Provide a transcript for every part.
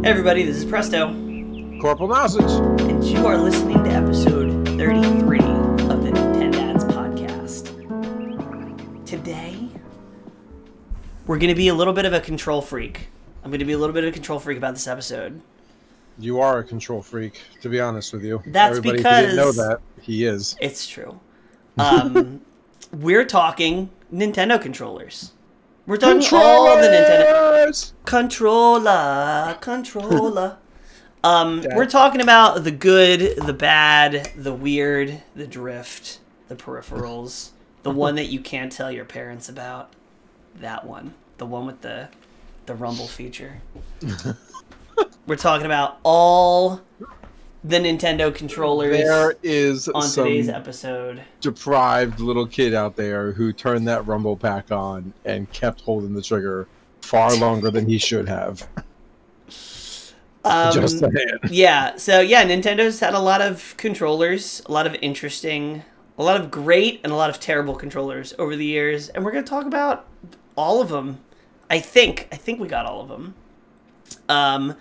Hey everybody, this is Presto, Corporal Nosage. and you are listening to episode 33 of the Nintendads podcast. Today, we're going to be a little bit of a control freak. I'm going to be a little bit of a control freak about this episode. You are a control freak, to be honest with you. That's Everybody didn't know that he is. It's true. Um, we're talking Nintendo controllers. We're talking all the Nintendo controller, controller. Um, we're talking about the good, the bad, the weird, the drift, the peripherals, the one that you can't tell your parents about. That one, the one with the the rumble feature. we're talking about all the Nintendo controllers There is on today's episode. deprived little kid out there who turned that rumble pack on and kept holding the trigger far longer than he should have. Um, Just saying. yeah so yeah nintendo's had a lot of controllers a lot of interesting a lot of great and a lot of terrible controllers over the years and we're going to talk about all of them i think i think we got all of them um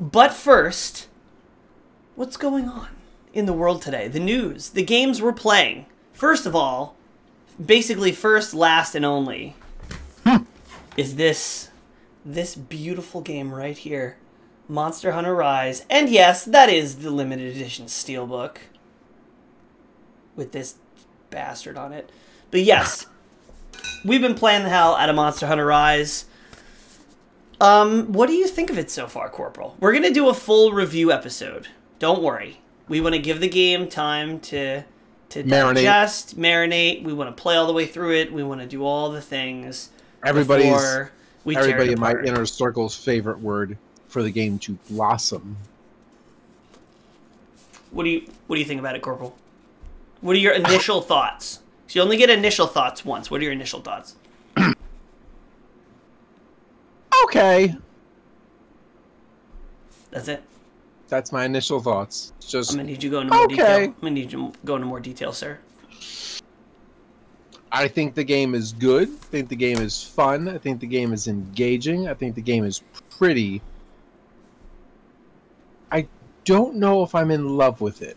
but first what's going on in the world today the news the games we're playing first of all basically first last and only is this this beautiful game right here Monster Hunter Rise. And yes, that is the limited edition steelbook with this bastard on it. But yes, we've been playing the hell out of Monster Hunter Rise. Um, what do you think of it so far, Corporal? We're gonna do a full review episode. Don't worry. We want to give the game time to to Marinate. digest, marinate. We want to play all the way through it. We want to do all the things. Everybody's before we tear it everybody in my inner circle's favorite word for the game to blossom. What do you What do you think about it, Corporal? What are your initial thoughts? So you only get initial thoughts once. What are your initial thoughts? Okay. That's it. That's my initial thoughts. It's Just I'm gonna need you to go into more Okay. detail. I'm gonna need you to go into more detail, sir. I think the game is good. I think the game is fun. I think the game is engaging. I think the game is pretty. I don't know if I'm in love with it.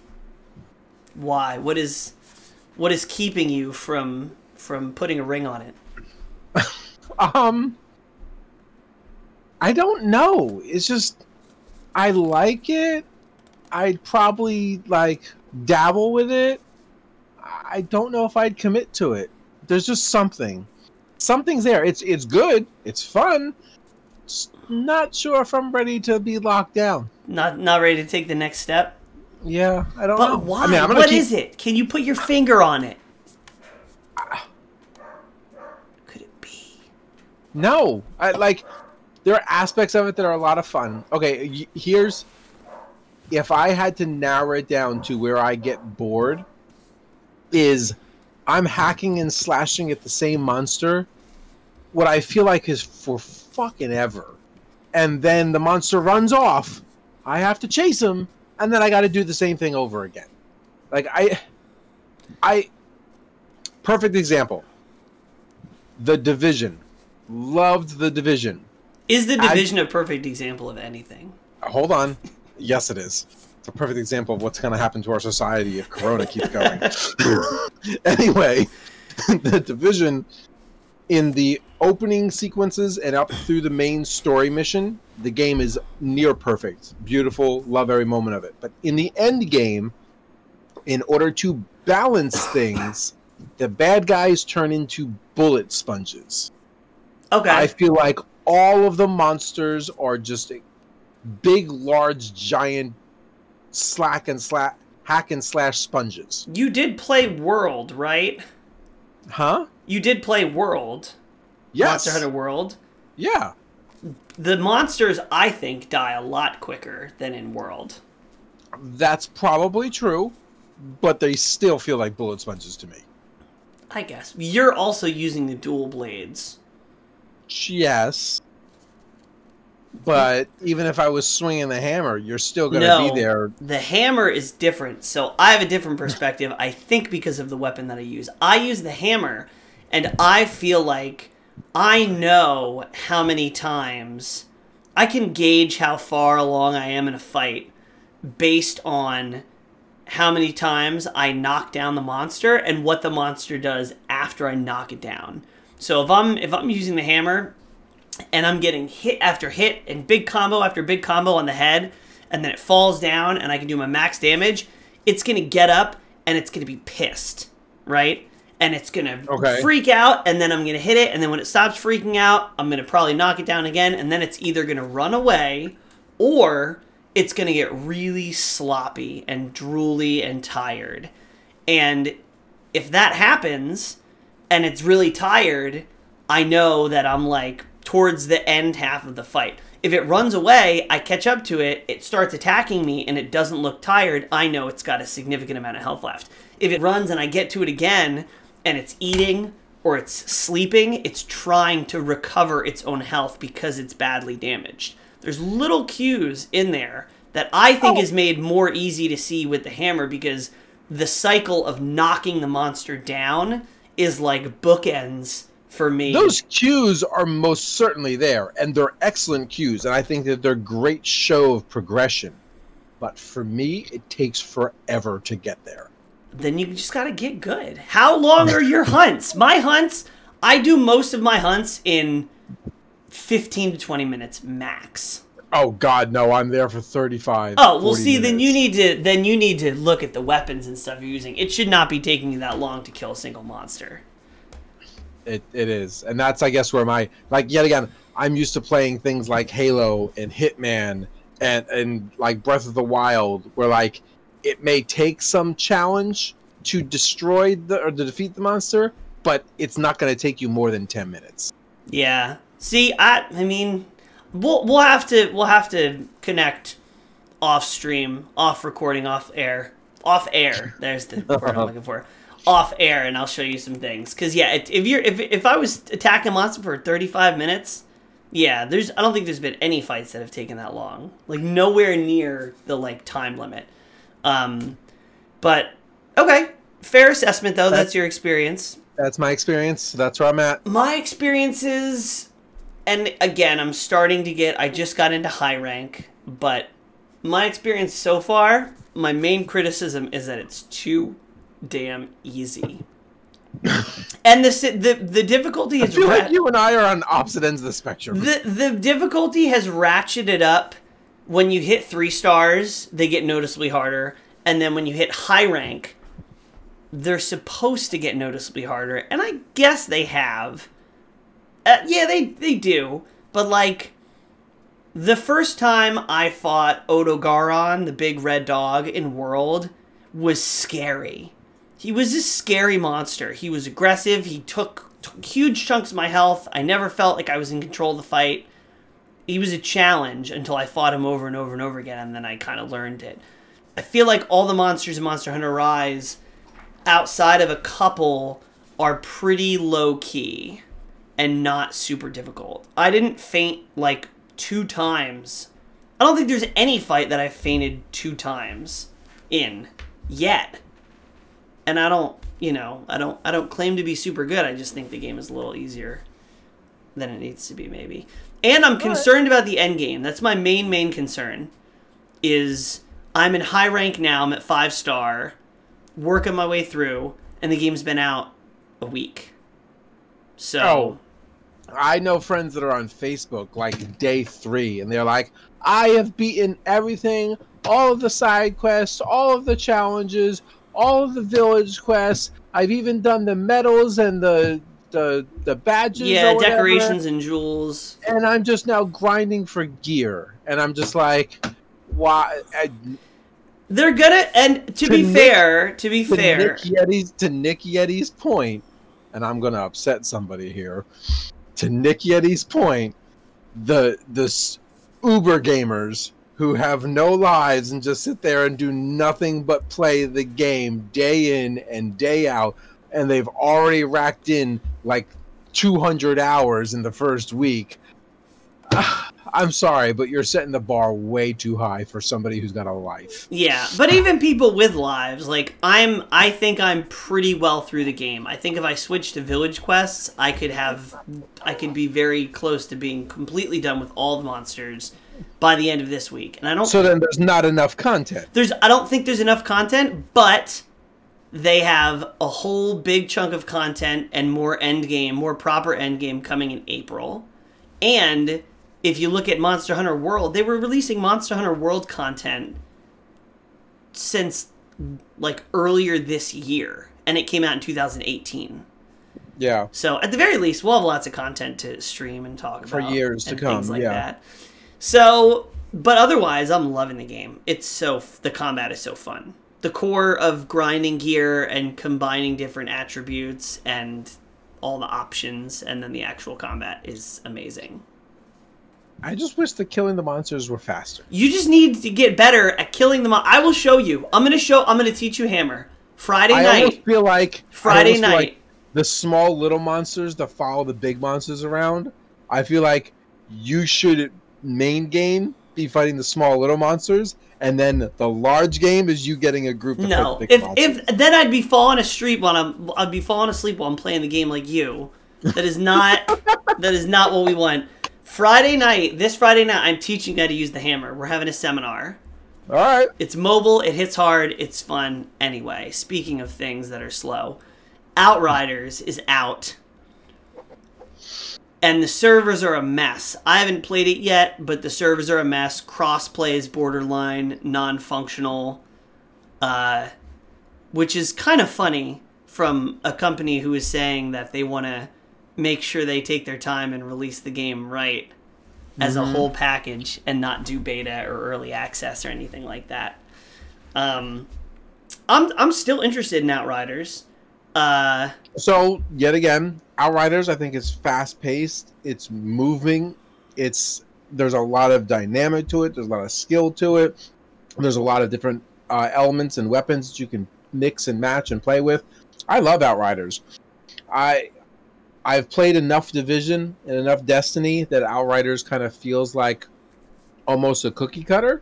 Why? What is What is keeping you from from putting a ring on it? Um I don't know. It's just I like it. I'd probably like dabble with it. I don't know if I'd commit to it. There's just something. Something's there. It's it's good. It's fun. Just not sure if I'm ready to be locked down. Not Not ready to take the next step. Yeah, I don't know. But why? I mean, I'm What keep, is it? Can you put your finger on it? Ah. Could it be? No, I like. There are aspects of it that are a lot of fun. Okay, here's if I had to narrow it down to where I get bored, is I'm hacking and slashing at the same monster. What I feel like is for fucking ever, and then the monster runs off. I have to chase him, and then I got to do the same thing over again. Like I, I. Perfect example. The Division. Loved the Division. Is the division a perfect example of anything? Hold on. Yes, it is. It's a perfect example of what's going to happen to our society if Corona keeps going. anyway, the Division in the opening sequences and up through the main story mission, the game is near perfect. Beautiful, love every moment of it. But in the end game, in order to balance things, the bad guys turn into bullet sponges. Okay. I feel like all of the monsters are just big, large, giant slack and slack, hack and slash sponges. You did play World, right? Huh? You did play World, Yes. Monster Hunter World. Yeah. The monsters, I think, die a lot quicker than in World. That's probably true, but they still feel like bullet sponges to me. I guess you're also using the dual blades. Yes. But even if I was swinging the hammer, you're still going to No. be there. The hammer is different, so I have a different perspective. I think because of the weapon that I use. I use the hammer, and I feel like I know how many times I can gauge how far along I am in a fight based on how many times I knock down the monster and what the monster does after I knock it down. So if I'm if I'm using the hammer and I'm getting hit after hit and big combo after big combo on the head and then it falls down and I can do my max damage, it's going to get up and it's going to be pissed, right? And it's going to Okay. freak out and then I'm going to hit it and then when it stops freaking out, I'm going to probably knock it down again and then it's either going to run away or it's going to get really sloppy and drooly and tired. And if that happens and it's really tired, I know that I'm like towards the end half of the fight. If it runs away, I catch up to it, it starts attacking me, and it doesn't look tired, I know it's got a significant amount of health left. If it runs and I get to it again and it's eating or it's sleeping, it's trying to recover its own health because it's badly damaged. There's little cues in there that I think Oh. is made more easy to see with the hammer because the cycle of knocking the monster down is like bookends for me. Those cues are most certainly there, and they're excellent cues, and I think that they're great show of progression. But for me, it takes forever to get there. then you just gotta get good. How long are your hunts? My hunts, I do most of my hunts in 15 to 20 minutes max. Oh God, no! I'm there for 35. Oh, well 40 see, then you need to then you need to look at the weapons and stuff you're using. It should not be taking you that long to kill a single monster. It it is, and that's I guess where my like yet again. I'm used to playing things like Halo and Hitman and and like Breath of the Wild, where like it may take some challenge to destroy the or to defeat the monster, but it's not going to take you more than 10 minutes. Yeah. See, I I mean, we'll we'll have to we'll have to connect off stream, off recording, off air, off air. There's the word I'm looking for. Off air, and I'll show you some things. Cause yeah, if you're if if I was attacking monster for 35 minutes, yeah, there's I don't think there's been any fights that have taken that long. Like nowhere near the like time limit. Um, but okay, fair assessment though. That's your experience That's my experience. That's where I'm at. my experiences and again i'm starting to get i just got into high rank but my experience so far my main criticism is that it's too damn easy. And the the the difficulty I is feel ra- like you and I are on opposite ends of the spectrum. the the difficulty has ratcheted up. When you hit three stars they get noticeably harder. And then when you hit high rank they're supposed to get noticeably harder. And i guess they have uh, yeah they they do but like the first time i fought odogaron the big red dog in world was scary he was a scary monster. He was aggressive. He took, took huge chunks of my health. I never felt like I was in control of the fight. He was a challenge until I fought him over and over and over again, and then I kind of learned it. I feel like all the monsters in Monster Hunter Rise, outside of a couple, are pretty low key and not super difficult. I didn't faint like two times. I don't think there's any fight that I fainted two times in yet and I don't, you know, I don't, I don't claim to be super good. I just think the game is a little easier than it needs to be, maybe. And I'm concerned about the end game. That's my main, main concern. Is I'm in high rank now. I'm at five star, working my way through, and the game's been out a week. So Oh. I know friends that are on Facebook like day three, and they're like, I have beaten everything, all of the side quests, all of the challenges, all of the village quests. I've even done the medals and the the the badges. yeah, decorations and jewels. and I'm just now grinding for gear, and I'm just like, why? I, They're gonna, and to, To be Nick- fair, to be to fair, Nick Yeti's to Nick Yeti's point, and I'm gonna upset somebody here. To Nick Yeti's point, the the Uber gamers who have no lives and just sit there and do nothing but play the game day in and day out, and they've already racked in like 200 hours in the first week. I'm sorry, but you're setting the bar way too high for somebody who's got a life. Yeah, but even people with lives, like I'm, I think I'm pretty well through the game. I think if I switch to village quests, I could have, I could be very close to being completely done with all the monsters by the end of this week. And I don't. So then there's not enough content. There's, I don't think there's enough content, but they have a whole big chunk of content and more end game, more proper end game coming in April. And if you look at Monster Hunter World, they were releasing Monster Hunter World content since like earlier this year, and it came out in 2018. Yeah. So at the very least, we'll have lots of content to stream and talk For about years to come, Things like yeah. that. So, but otherwise, I'm loving the game. It's so the combat is so fun. The core of grinding gear and combining different attributes and all the options, and then the actual combat is amazing. I just wish the killing the monsters were faster. You just need to get better at killing them. I will show you. I'm gonna show. I'm gonna teach you Hammer Friday night. I almost feel like Friday night. like the small little monsters that follow the big monsters around. I feel like you should main game be fighting the small little monsters, and then the large game is you getting a group. No, fight the big if monsters. if then I'd be falling asleep while I'm I'd be falling asleep while I'm playing the game like you. That is not that is not what we want. Friday night, this Friday night, I'm teaching you how to use the hammer. We're having a seminar. all right, It's mobile, it hits hard, it's fun. Anyway, speaking of things that are slow, Outriders is out. And the servers are a mess. I haven't played it yet, but the servers are a mess. Crossplay is borderline non functional. Uh, which is kind of funny from a company who is saying that they want to make sure they take their time and release the game right as a whole package and not do beta or early access or anything like that. Um, I'm I'm still interested in Outriders. Uh, So yet again, Outriders I think is fast paced. It's moving. It's there's a lot of dynamic to it. There's a lot of skill to it. There's a lot of different uh, elements and weapons that you can mix and match and play with. I love Outriders. I I've played enough Division and enough Destiny that Outriders kind of feels like almost a cookie cutter,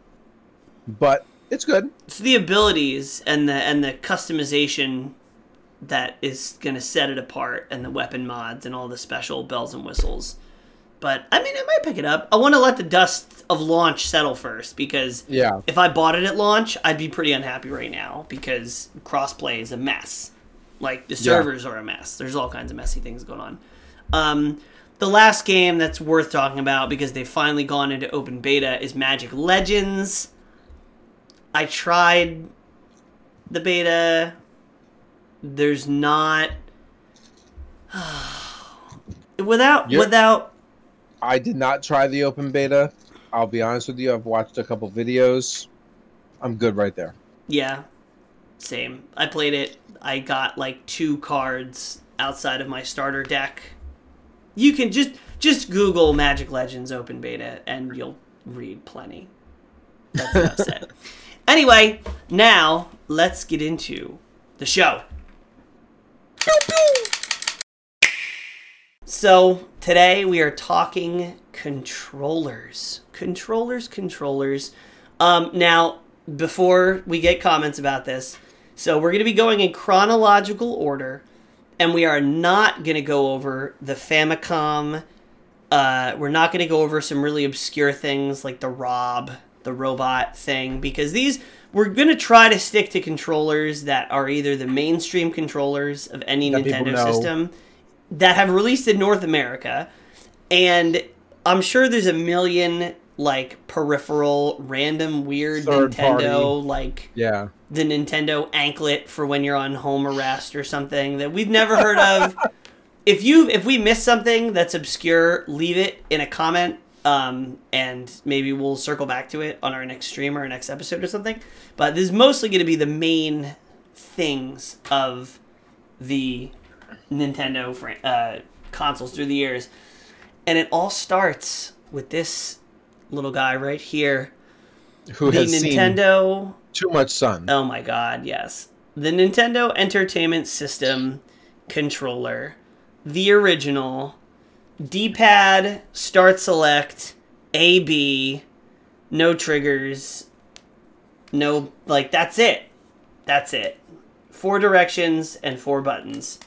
but it's good. it's the abilities and the and the customization that is going to set it apart, and the weapon mods and all the special bells and whistles. But I mean, I might pick it up. I want to let the dust of launch settle first because Yeah. if I bought it at launch, I'd be pretty unhappy right now because crossplay is a mess. Like the Yeah. servers are a mess. There's all kinds of messy things going on. Um, the last game that's worth talking about because they've finally gone into open beta is Magic Legends. I tried the beta. There's not without You're- without I did not try the open beta. I'll be honest with you. I've watched a couple videos. I'm good right there. Yeah, same. I played it. I got like two cards outside of my starter deck. You can just just Google Magic Legends Open Beta and you'll read plenty. That's enough said. Anyway, now let's get into the show. So, today we are talking controllers. Controllers, controllers. Um, now, before we get comments about this, so we're going to be going in chronological order, and we are not going to go over the Famicom. Uh, we're not going to go over some really obscure things like the Rob, the robot thing, because these we're going to try to stick to controllers that are either the mainstream controllers of any That Nintendo system that have released in North America, and I'm sure there's a million like peripheral, random, weird Third Nintendo party. like Yeah. The Nintendo anklet for when you're on home arrest or something that we've never heard of. if you if we miss something that's obscure, leave it in a comment, um, and maybe we'll circle back to it on our next stream or our next episode or something. But this is mostly going to be the main things of the Nintendo fran- uh, consoles through the years, and it all starts with this little guy right here, Who the has seen Nintendo. Too much sun? Oh my god, yes. The Nintendo Entertainment System controller, the original, D pad, start select, A B, no triggers, no like that's it. That's it. Four directions and four buttons.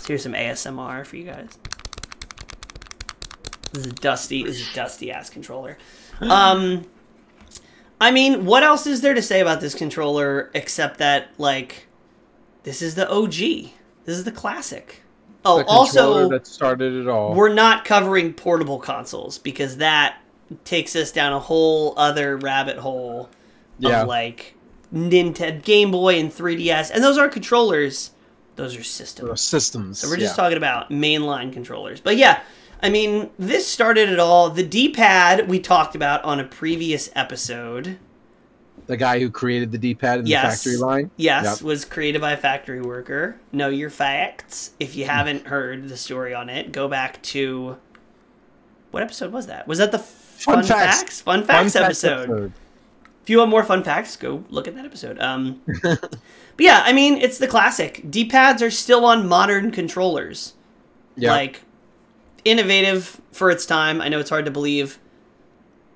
So here's some ASMR for you guys. This is a dusty. This is a dusty ass controller. Um, I mean, what else is there to say about this controller except that like, this is the OG. This is the classic. Oh, The also, that started it all. we're not covering portable consoles because that takes us down a whole other rabbit hole Yeah. of like Nintendo, Game Boy, and 3DS, and those aren't controllers; those are systems. Those are systems. So we're just yeah. talking about mainline controllers. But yeah, I mean, this started it all. The D-pad we talked about on a previous episode. the guy who created the D-pad in Yes. the factory line. Yes, Yep. was created by a factory worker. Know your facts. If you haven't heard the story on it, go back to what episode was that? Was that the fun, Fun facts. facts. Fun Fun facts episode. If you want more fun facts, go look at that episode. Um, but yeah, I mean, it's the classic. D-pads are still on modern controllers. Yeah. Like innovative for its time. I know it's hard to believe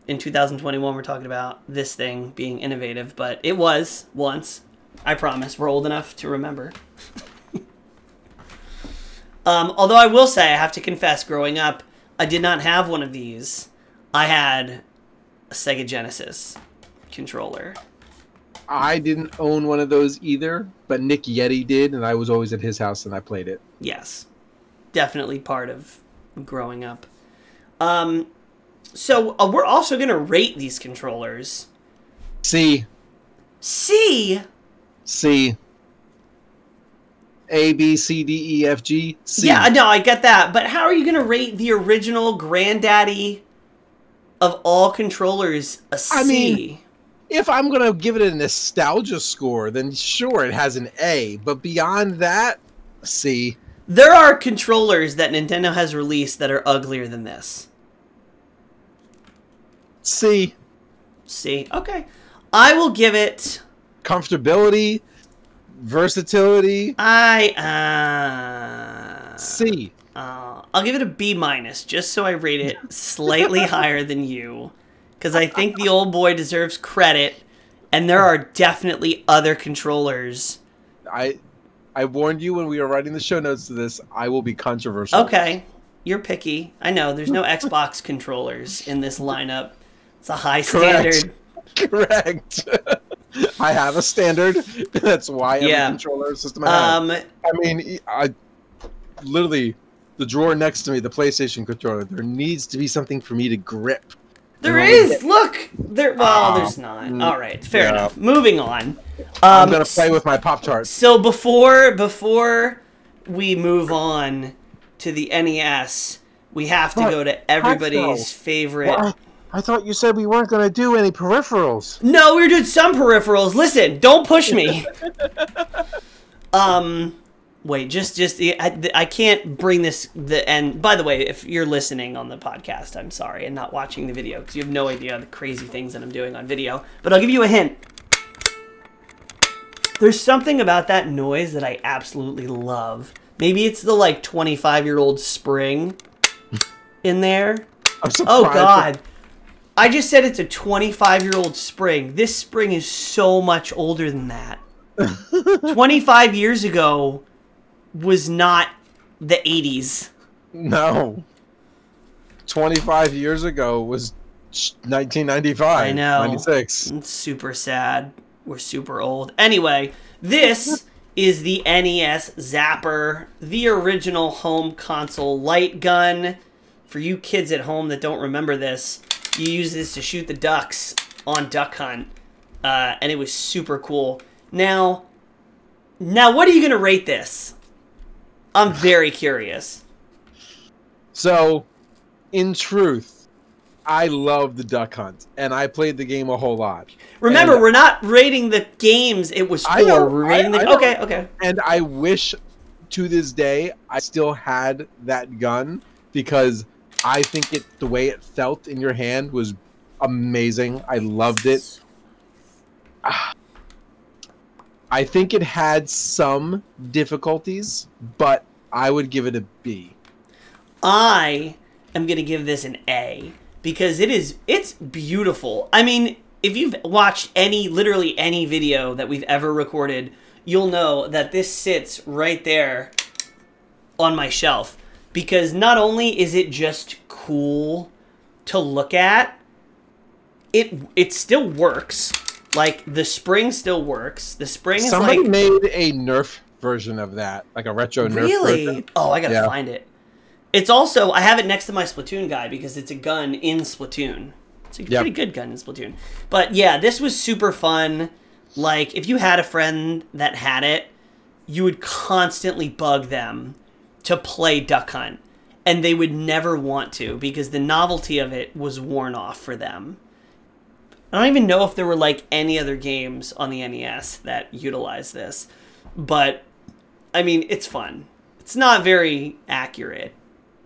in 2021 we're talking about this thing being innovative, but it was once. I promise. We're old enough to remember. um, although I will say, I have to confess, growing up, I did not have one of these. I had a Sega Genesis controller. I didn't own one of those either, but Nick Yeti did, and I was always at his house and I played it. Yes, definitely part of growing up. Um, so uh, we're also gonna rate these controllers. C, C. C, A, B, C, D, E, F, G, C. Yeah, no, I get that, but how are you gonna rate the original granddaddy of all controllers a C? I mean- If I'm gonna give it a nostalgia score, then sure, it has an A. But beyond that, C. there are controllers that Nintendo has released that are uglier than this. C. C. Okay, I will give it. Comfortability, versatility, I uh. C. Uh, I'll give it a B minus, just so I rate it slightly higher than you, because I think the old boy deserves credit, and there are definitely other controllers. I I warned you when we were writing the show notes to this. I will be controversial. Okay, you're picky. I know there's no Xbox controllers in this lineup. It's a high Correct. standard. Correct. I have a standard. That's why every Yeah. controller system I have. Um, I mean, I literally the drawer next to me, the PlayStation controller. There needs to be something for me to grip. There And. Look, there. Well, Ah, there's not. mm, All right, fair yeah. enough. Moving on. I'm Um, gonna play with my pop tarts. So before before we move on to the NES, we have to What? go to everybody's favorite. Well, I, I thought you said we weren't gonna do any peripherals. No, we are doing some peripherals. Listen, don't push me. um, wait, just just I, I can't bring this the and by the way, if you're listening on the podcast, I'm sorry, and not watching the video because you have no idea the crazy things that I'm doing on video. But I'll give you a hint. There's something about that noise that I absolutely love. Maybe it's the like 25 year old spring in there. I'm oh, surprised. Oh God. I just said it's a 25 year old spring. This spring is so much older than that. 25 years ago was not the 80s. No. 25 years ago was 1995. I know. 96. It's super sad. We're super old. Anyway, this is the NES Zapper, the original home console light gun. For you kids at home that don't remember this, you use this to shoot the ducks on Duck Hunt, uh, and it was super cool. Now, now, what are you gonna rate this? I'm very curious. So, in truth, I love the Duck Hunt, and I played the game a whole lot. Remember, And- we're not rating the games it was for. I know, we're rating I- the. I okay, okay. And I wish to this day I still had that gun because I think it the way it felt in your hand was amazing. I loved it. Ah. I think it had some difficulties, but I would give it a B. I am going to give this an A because it is it's beautiful. I mean, if you've watched any literally any video that we've ever recorded, you'll know that this sits right there on my shelf because not only is it just cool to look at, it it still works. Like the spring still works. The spring is Somebody like made a Nerf version of that, like a retro Nerf really. Oh, I gotta Yeah. find it. It's also I have it next to my Splatoon guy because it's a gun in Splatoon. It's a Yep. pretty good gun in Splatoon. But yeah, this was super fun. Like if you had a friend that had it, you would constantly bug them to play Duck Hunt, and they would never want to because the novelty of it was worn off for them. I don't even know if there were like any other games on the NES that utilized this, but I mean, it's fun. It's not very accurate,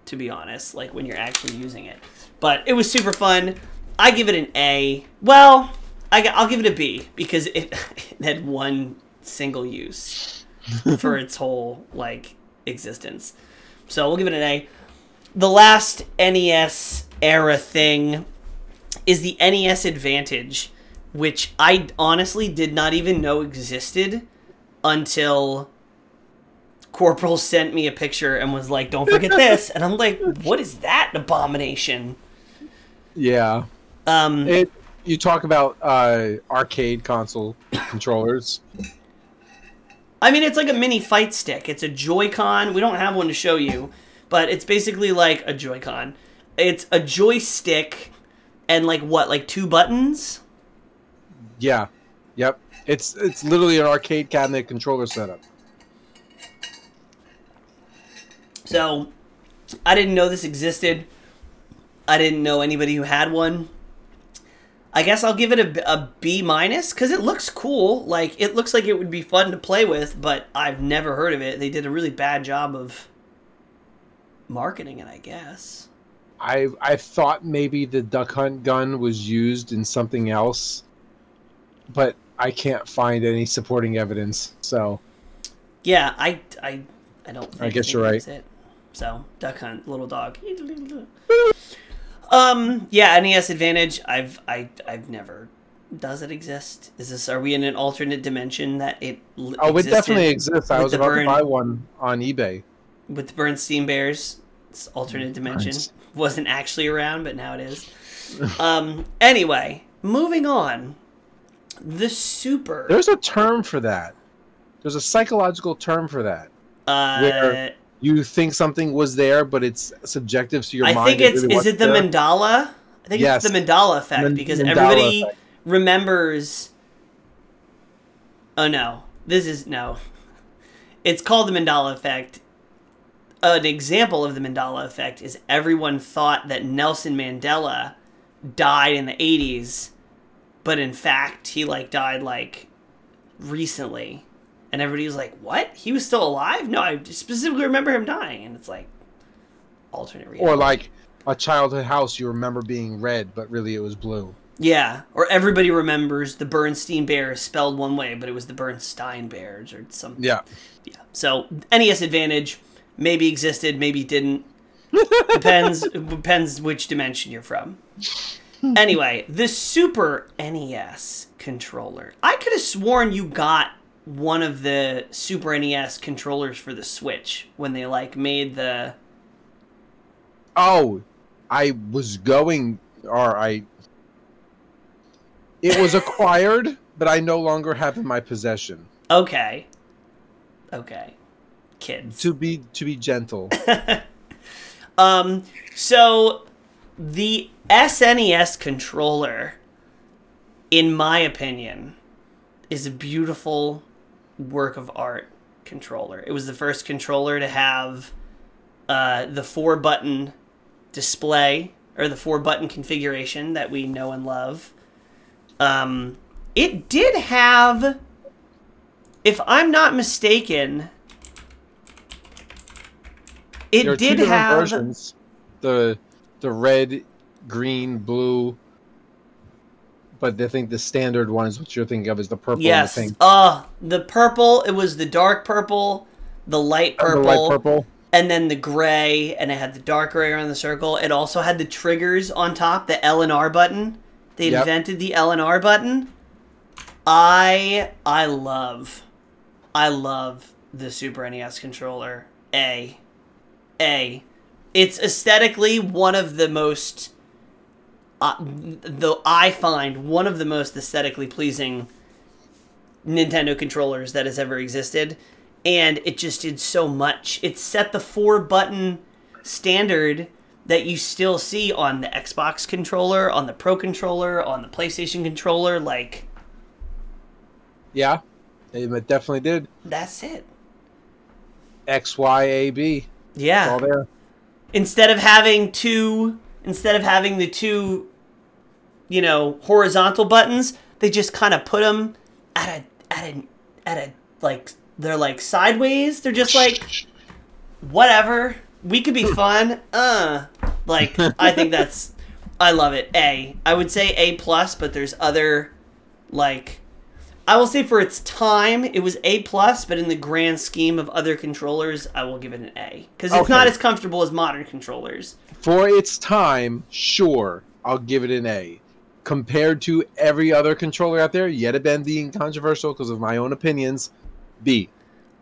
to be honest, like when you're actually using it. But it was super fun. I give it an A. Well, I, will give it a B because it, it had one single use for its whole like existence. So we'll give it an A. The last NES era thing is the NES Advantage, which I honestly did not even know existed until Corporal sent me a picture and was like, "Don't forget this," and I'm like, "What is that abomination?" Yeah. Um, It. You talk about uh, arcade console controllers. I mean, it's like a mini fight stick. It's a Joy-Con. We don't have one to show you, but it's basically like a Joy-Con. It's a joystick and like what, like two buttons? Yeah. Yep. It's it's literally an arcade cabinet controller setup. So, I didn't know this existed. I didn't know anybody who had one. I guess I'll give it a, a B minus because it looks cool. Like it looks like it would be fun to play with, but I've never heard of it. They did a really bad job of marketing it, I guess. I I thought maybe the duck hunt gun was used in something else, but I can't find any supporting evidence. So Yeah, I I I don't. Think I guess you're right. It. So duck hunt, little dog. Um. Yeah, NES Advantage. I've I I've never. Does it exist? Is this? Are we in an alternate dimension that it? l- oh, it definitely exists. I was about burn- to buy one on eBay. with the Bernstein Bears. It's alternate dimension. Nice. Wasn't actually around, but now it is. um. Anyway, moving on. The super. There's a term for that. There's a psychological term for that. uh, where You think something was there, but it's subjective to your I mind. think it's really is it the there. mandala? I think Yes. it's the mandala effect because Mandela everybody effect. remembers. Oh no, this is no. It's called the Mandala effect. An example of the Mandela effect is everyone thought that Nelson Mandela died in the 80s, but in fact he like died like recently. And everybody was like, "What? He was still alive?" No, I specifically remember him dying, and it's like alternate reality. Or like a childhood house you remember being red, but really it was blue. Yeah, or everybody remembers the Bernstein Bears spelled one way, but it was the Berenstain Bears or something. Yeah. Yeah. So NES Advantage maybe existed, maybe didn't. depends depends which dimension you're from. Anyway, the Super NES controller. I could have sworn you got one of the Super NES controllers for the Switch when they like made the Oh, I was going, or I. It was acquired, but I no longer have in my possession. Okay. Okay. Kids. To be to be gentle. Um, so the SNES controller, in my opinion, is a beautiful work of art controller. It was the first controller to have uh, the four button display or the four button configuration that we know and love. Um, it did have, if I'm not mistaken, it there did have versions. The the red, green, blue. But I think the standard one is what you're thinking of is the purple Yes. and the pink. Uh the purple, it was the dark purple, the light Oh, the purple, light purple. and then the gray, and it had the dark gray around the circle. It also had the triggers on top, the L and R button. They Yep. invented the L and R button. I I love, I love the Super NES controller. A, A, it's aesthetically one of the most. Uh, the I find one of the most aesthetically pleasing Nintendo controllers that has ever existed, and it just did so much. It set the four button standard that you still see on the Xbox controller, on the Pro controller, on the PlayStation controller. Like, Yeah, it definitely did. that's it. X, Y, A, B. Yeah. All there. instead of having two instead of having the two you know horizontal buttons they just kind of put them at a at a at a like they're like sideways. They're just like whatever. We could be fun. Uh like i think that's i love it. A. I would say a plus but there's other like i will say for its time it was a plus but in the grand scheme of other controllers i will give it an a because it's Okay. not as comfortable as modern controllers For its time, sure, I'll give it an A. Compared to every other controller out there, yet again being controversial because of my own opinions, B.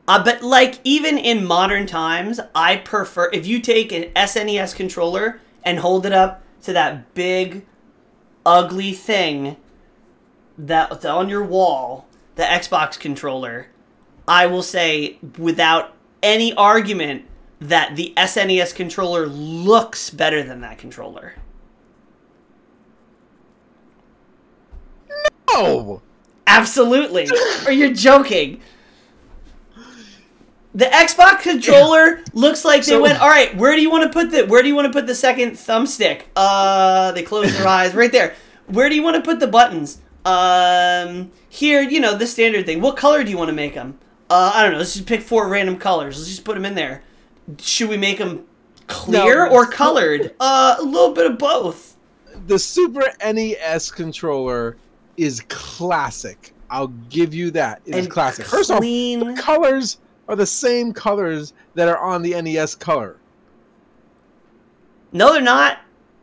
Uh, but like even in modern times, I prefer if you take an SNES controller and hold it up to that big, ugly thing that's on your wall, the Xbox controller. I will say without any argument that the SNES controller looks better than that controller. Oh! Absolutely. or you're joking. The Xbox controller looks like they So- went, all right, where do you want to put the where do you want to put the second thumbstick? Uh they close their eyes right there. Where do you want to put the buttons? Um here, you know, the standard thing. What color do you want to make them? Uh I don't know. Let's just pick four random colors. Let's just put them in there. Should we make them clear No. or colored? Uh a little bit of both. The Super NES controller is classic. I'll give you that. It's And classic. First off, the colors are the same colors that are on the NES color. No, they're not.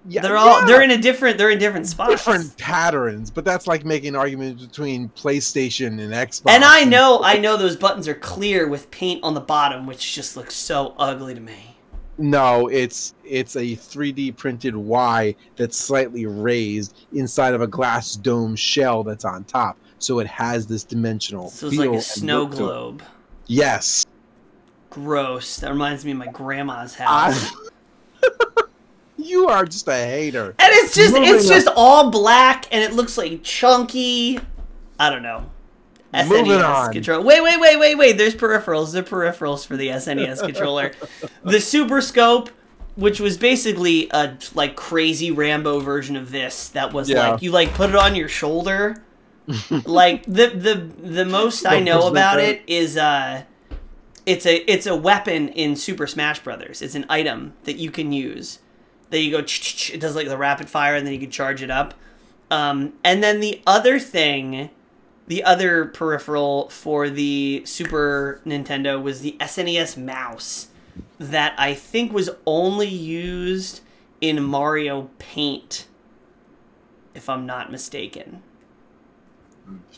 Yeah, they're all yeah. they're in a different they're in different spots. different patterns, but that's like making arguments between PlayStation and Xbox. And I know I know those buttons are clear with paint on the bottom, which just looks so ugly to me. No, it's it's a 3D printed Y that's slightly raised inside of a glass dome shell that's on top, so it has this dimensional. So it's like a snow look to it. globe. Yes. Gross. That reminds me of my grandma's house. I- you are just a hater. and it's just Moving it's on. just all black and it looks like chunky. I don't know. Moving SNES on. controller. Wait, wait, wait, wait, wait. There's peripherals. There are peripherals for the SNES controller. the Super Scope, which was basically a like crazy Rambo version of this. That was Yeah. like you like put it on your shoulder. like the the the most I know about it is uh it's a it's a weapon in Super Smash Brothers. It's an item that you can use. That you go it does like the rapid fire and then you can charge it up. Um, and then the other thing, the other peripheral for the Super Nintendo was the SNES mouse that I think was only used in Mario Paint if I'm not mistaken.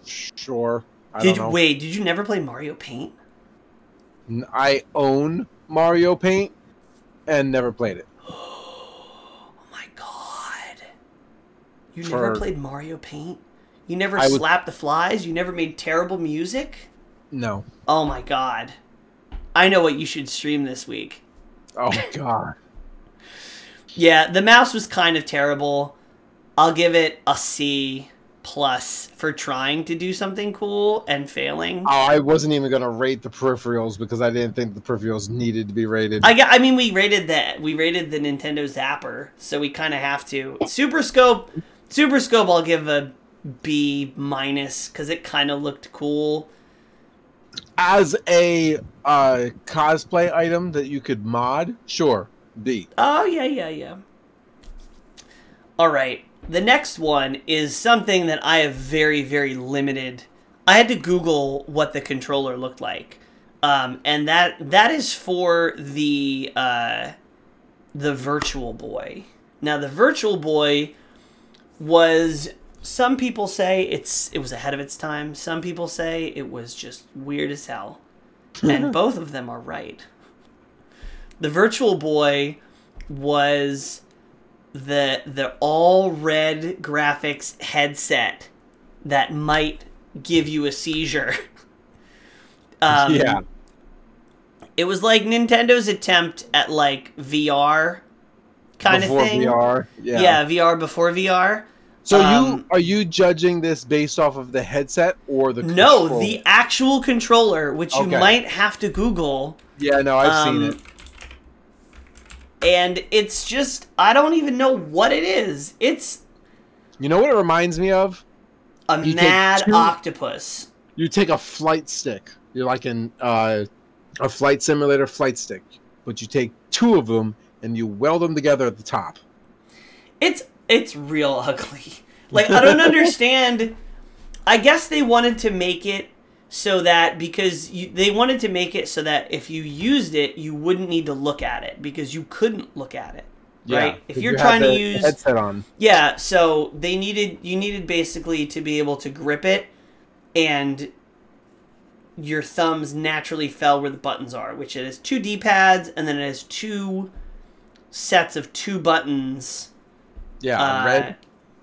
Sure. I Did don't know. wait, did you never play Mario Paint? I own Mario Paint and never played it. Oh my god. You never For- played Mario Paint? You never I would- slapped the flies? You never made terrible music? No. Oh my god. I know what you should stream this week. Oh God. Yeah, the mouse was kind of terrible. I'll give it a C plus for trying to do something cool and failing. Oh, I wasn't even gonna rate the peripherals because I didn't think the peripherals needed to be rated. I, I mean, we rated that. We rated the Nintendo Zapper, so we kind of have to. Super Scope, Super Scope, I'll give a B minus because it kind of looked cool. As a uh, cosplay item that you could mod, sure, B. Oh yeah, yeah, yeah. All right. The next one is something that I have very, very limited. I had to Google what the controller looked like. um, and that that is for the uh, the Virtual Boy. Now, the Virtual Boy was some people say it's it was ahead of its time. Some people say it was just weird as hell, and both of them are right. The Virtual Boy was the the all red graphics headset that might give you a seizure. Um, yeah. It was like Nintendo's attempt at like VR kind Before of thing. VR. Yeah. Yeah. VR before VR. So um, you are you judging this based off of the headset or the No, the actual controller, which you might have to Google. Yeah, no, I've seen um, it. And it's just I don't even know what it is. It's You know what it reminds me of? a You mad two- octopus. You take a flight stick. You're like an uh, a flight simulator flight stick, but you take two of them and you weld them together at the top. It's it's real ugly. Like I don't understand. I guess they wanted to make it so that because you, they wanted to make it so that if you used it, you wouldn't need to look at it because you couldn't look at it. Right. If you're you trying to use headset on, Yeah, so they needed you needed basically to be able to grip it and your thumbs naturally fell where the buttons are, which it has two D-pads and then it has two sets of two buttons. Yeah, uh, red,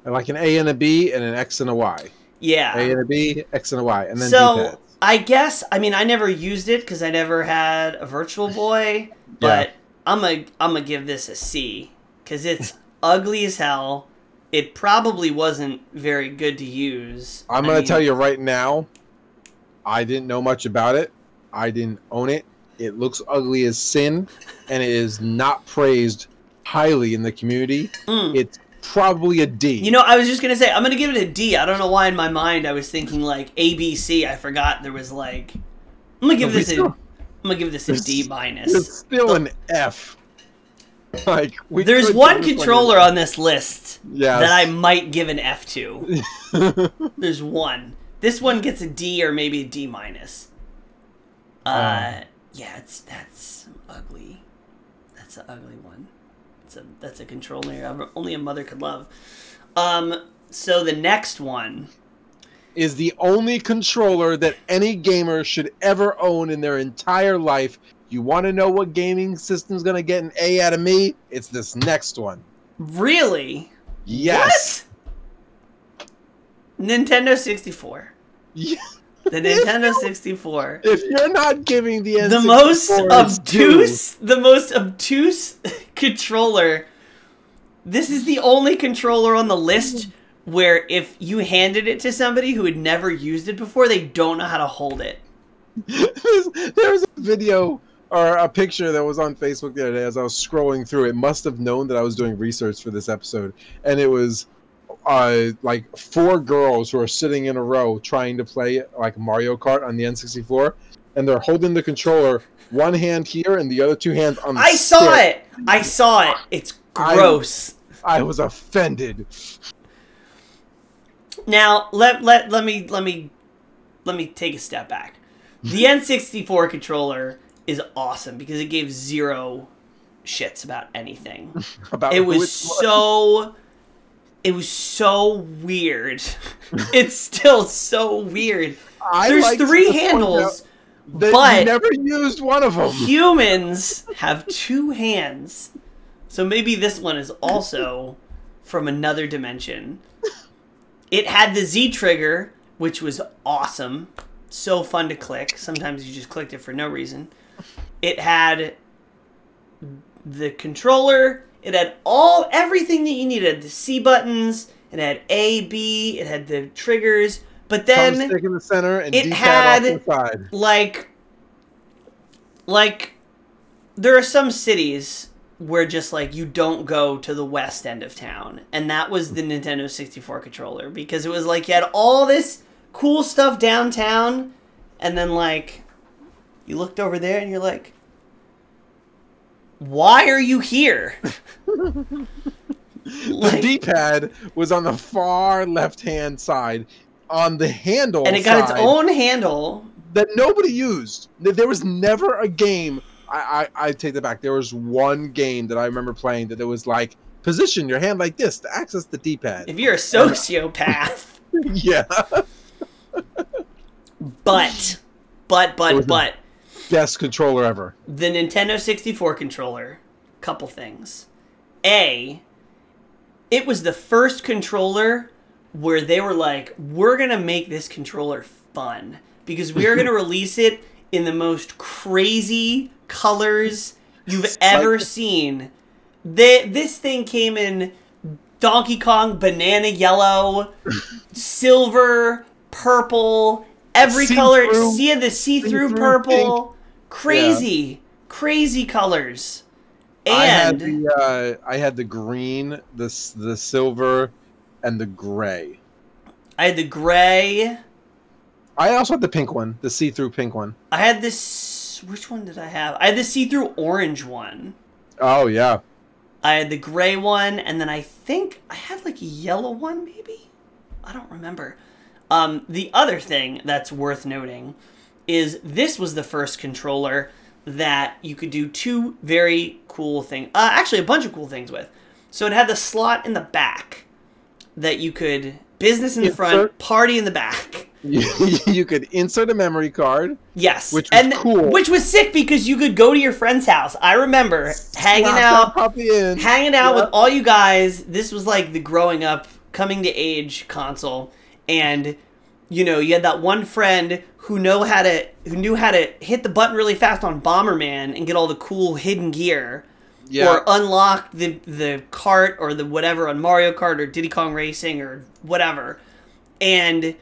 like an A and a B and an X and a Y. Yeah. A and a B, X and a Y, and then So D-pads. I guess I mean I never used it because I never had a Virtual Boy, but I'm a I'm gonna give this a C because it's ugly as hell. It probably wasn't very good to use. I'm gonna mean- tell you right now, I didn't know much about it. I didn't own it. It looks ugly as sin, and it is not praised highly in the community. Mm. It's probably a D. You know, I was just gonna say I'm gonna give it a D. I don't know why in my mind I was thinking like A B C. I forgot there was like I'm gonna give No, this a still- I'm gonna give this a D minus. it's still an F. Like we There's one controller on this list Yes. that I might give an F to. There's one. This one gets a D or maybe a D minus. Uh, yeah, it's that's ugly. That's an ugly one. It's a that's a controller only a mother could love. Um, so the next one. is the only controller that any gamer should ever own in their entire life. You want to know what gaming system's gonna get an A out of me? It's this next one. Really? Yes. What? Nintendo 64. Yeah. The Nintendo 64. If you're not giving the N64 The most due- obtuse, the most obtuse controller. This is the only controller on the list where if you handed it to somebody who had never used it before, they don't know how to hold it. there was a video or a picture that was on Facebook the other day as I was scrolling through. It must have known that I was doing research for this episode, and it was uh, like four girls who are sitting in a row trying to play like Mario Kart on the N64, and they're holding the controller one hand here and the other two hands on the. I saw stick. it. I saw it. It's gross. I was offended. Now let let let me let me let me take a step back. The N64 controller is awesome because it gave zero shits about anything. About It was so it was so weird. it's still so weird. I There's three handles. but- you never used one of them. Humans have two hands. So maybe this one is also from another dimension. It had the Z trigger, which was awesome. So fun to click. Sometimes you just clicked it for no reason. It had the controller. It had all everything that you needed. The C buttons. It had A, B. It had the triggers. But then in the center and it had- off the side. like like there are some cities where just like you don't go to the west end of town and that was the Nintendo 64 controller because it was like you had all this cool stuff downtown and then like you looked over there and you're like why are you here The D-pad was on the far left-hand side. On the handle and it got its own handle that nobody used. There was never a game. I, I I take that back. There was one game that I remember playing that it was like position your hand like this to access the D-pad. If you're a sociopath, yeah, but, but, but, but, best controller ever. the Nintendo 64 controller, couple things. A, it was the first controller where they were like, we're going to make this controller fun because we are going to release it in the most crazy colors you've ever seen. They, this thing came in Donkey Kong banana yellow, silver, purple, every color. See-through- See the see-through see-through purple. Crazy, crazy colors. I had And the uh, I had the green, the the silver, and the gray. I had the gray. I also had the pink one, the see-through pink one. I had this. Which one did I have? I had the see-through orange one. Oh yeah, I had the gray one, and then I think I had like a yellow one, maybe. I don't remember. Um, the other thing that's worth noting is this was the first controller that you could do two very cool things. Uh, actually, a bunch of cool things with. So it had the slot in the back that you could business in the front, party in the back. you, you could insert a memory card. Yes, Which was and cool. Which was sick because you could go to your friend's house. I remember hanging out, puppy in. hanging out Yeah. with all you guys. This was like the growing up, coming to age console, and you know you had that one friend who know how to who knew how to hit the button really fast on Bomberman and get all the cool hidden gear, Yeah. or unlock the the cart or the whatever on Mario Kart or Diddy Kong Racing or whatever, and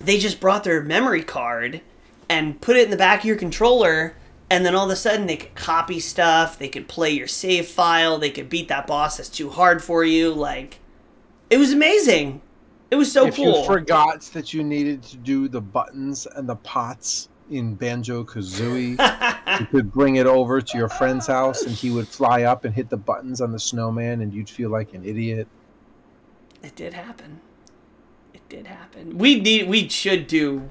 they just brought their memory card and put it in the back of your controller. And then all of a sudden they could copy stuff. They could play your save file. They could beat that boss that's too hard for you. Like it was amazing it was so if cool you forgot that you needed to do the buttons and the pots in Banjo Kazooie, you could bring it over to your friend's house and he would fly up and hit the buttons on the snowman and you'd feel like an idiot. it did happen it did happen we need we should do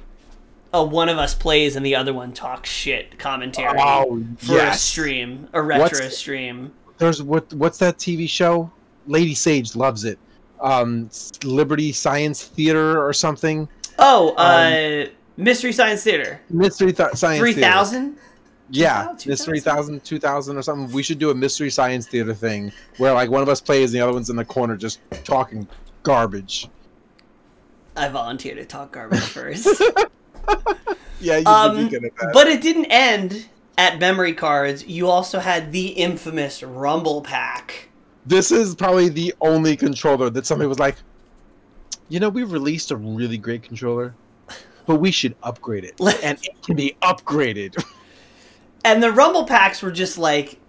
a one of us plays and the other one talks shit commentary oh, for a yes. stream a retro What's- stream There's what what's that TV show? Lady Sage loves it. Um Liberty Science Theater or something. oh uh mystery science theater Mystery Th- Science Theater. 3000 Yeah, 2000? Mystery 3000, 2000 or something. We should do a Mystery Science Theater thing where like one of us plays and the other one's in the corner just talking garbage. i volunteered to talk garbage first Yeah, you Um, would be good. But it didn't end at memory cards. You also had the infamous Rumble Pack. This is probably the only controller that somebody was like, you know, we released a really great controller, but we should upgrade it, and it can be upgraded. And the Rumble Packs were just like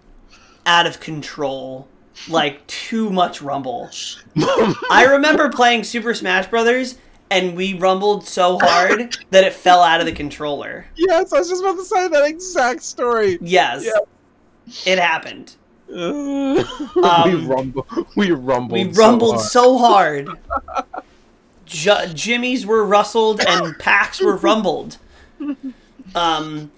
out of control. Like too much rumble. I remember playing Super Smash Brothers and we rumbled so hard that it fell out of the controller. yes, I was just about to say that exact story. Yes. Yeah. It happened. Uh, we Um, rumble. We rumbled. We so rumbled hard. so hard. Ju- Jimmies were rustled and packs were rumbled. Um,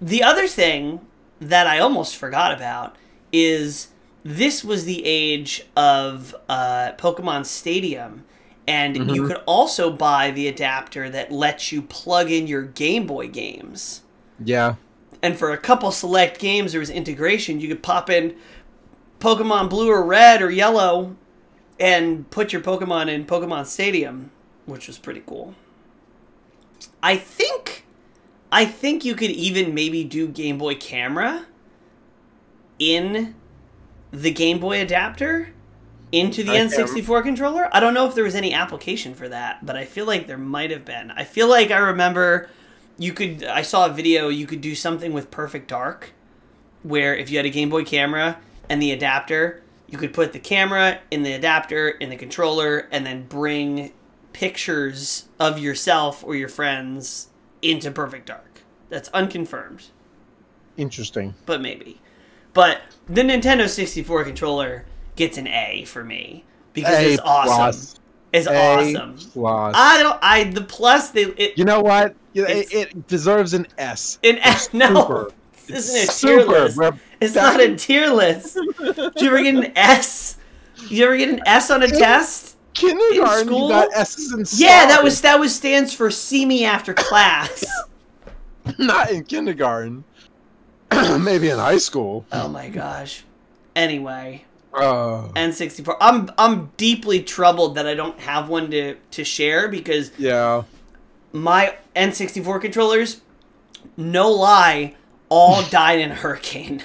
the other thing that I almost forgot about is this was the age of uh, Pokemon Stadium, and you Mhm. could also buy the adapter that lets you plug in your Game Boy games. Yeah. And for a couple select games, there was integration. You could pop in Pokemon Blue or Red or Yellow and put your Pokemon in Pokemon Stadium, which was pretty cool. I think I think you could even maybe do Game Boy camera in the Game Boy adapter into the I can- N64 controller. I don't know if there was any application for that, but I feel like there might have been. I feel like I remember you could I saw a video you could do something with Perfect Dark where if you had a Game Boy camera and the adapter, you could put the camera in the adapter in the controller and then bring pictures of yourself or your friends into Perfect Dark. That's unconfirmed, Interesting. but maybe. But the Nintendo 64 controller gets an A for me because A it's awesome. plus. It's A awesome. plus. I don't I the plus they it, You know what? Yeah, it, it deserves an S. An S? No, Super. this It's isn't a tier list. It's not a in tier list. Did you ever get an S? Did you ever get an S on a test? kindergarten. school? You got S's and Yeah, that was that was stands for see me after class. not in kindergarten. Maybe in high school. oh my gosh. Anyway, uh, Oh, N64. I'm I'm deeply troubled that I don't have one to to share because yeah. My N64 controllers, no lie, all died in a hurricane.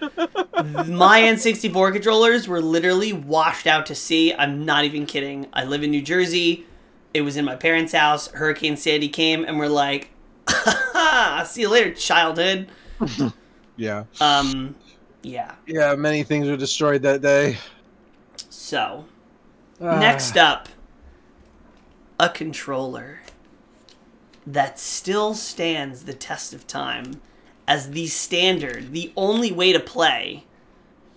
my N64 controllers were literally washed out to sea. I'm not even kidding. I live in New Jersey. It was in my parents' house. Hurricane Sandy came and we're like, see you later, childhood. Yeah. Um, yeah. Yeah, many things were destroyed that day. So, Ah. Next up, a controller that still stands the test of time as the standard, the only way to play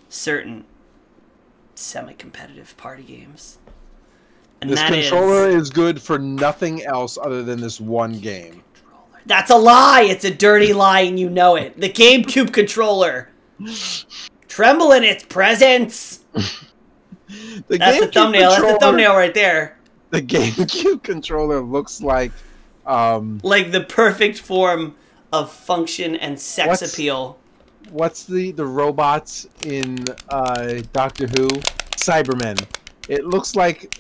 certain semi competitive party games. And This that is- controller is good for nothing else other than this one game. That's a lie! It's a dirty lie and you know it. The GameCube controller. Tremble in its presence. The That's the thumbnail. That's the thumbnail right there. The GameCube controller looks like um Like the perfect form of function and sex What's- appeal. what's the the robots in uh Doctor Who? Cybermen. It looks like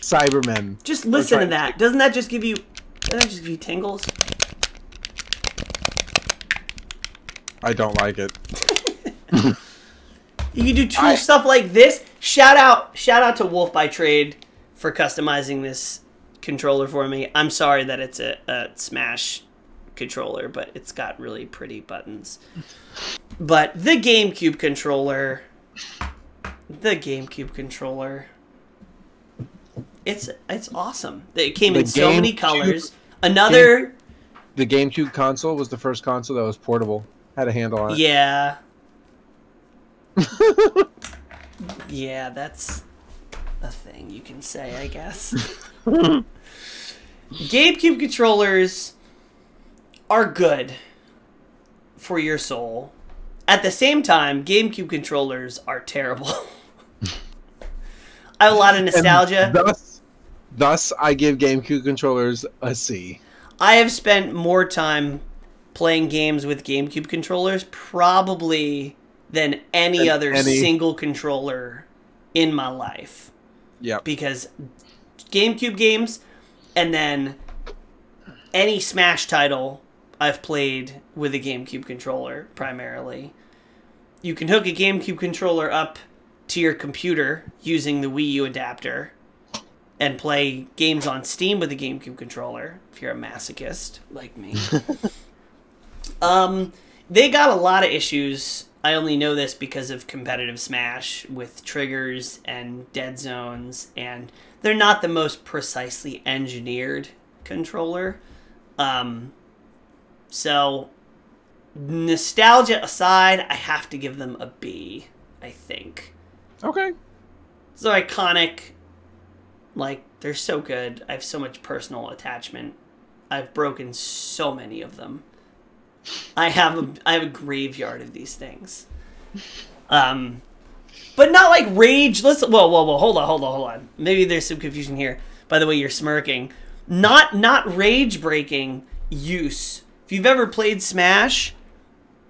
Cybermen. Just listen to that. Doesn't that just give you doesn't that just give you tingles? I don't like it. You can do cool I- stuff like this. Shout out shout out to Wolf by Trade for customizing this controller for me. I'm sorry that it's a, a Smash controller, but it's got really pretty buttons. But the GameCube controller the GameCube controller it's it's awesome. It came The in so many colors. Another The GameCube console was the first console that was portable. Had a handle on it. Yeah. yeah, that's a thing you can say, I guess. GameCube controllers are good for your soul. At the same time, GameCube controllers are terrible. I have a lot of And nostalgia. Thus, thus, I give GameCube controllers a C. I have spent more time playing games with GameCube controllers probably than any Than other any- single controller in my life Yep. because GameCube games and then any Smash title I've played with a GameCube controller primarily. You can hook a GameCube controller up to your computer using the Wii U adapter and play games on Steam with a GameCube controller if you're a masochist like me. um, they got a lot of issues. I only know this because of competitive Smash with triggers and dead zones, and they're not the most precisely engineered controller. Um, so, nostalgia aside, I have to give them a B, I think. Okay. They're iconic. Like, they're so good. I have so much personal attachment. I've broken so many of them. I have a I have a graveyard of these things. Um but not like rage. Listen, whoa, whoa, whoa, hold on, hold on, hold on. Maybe there's some confusion here. By the way, you're smirking. Not not rage breaking use. If you've ever played Smash,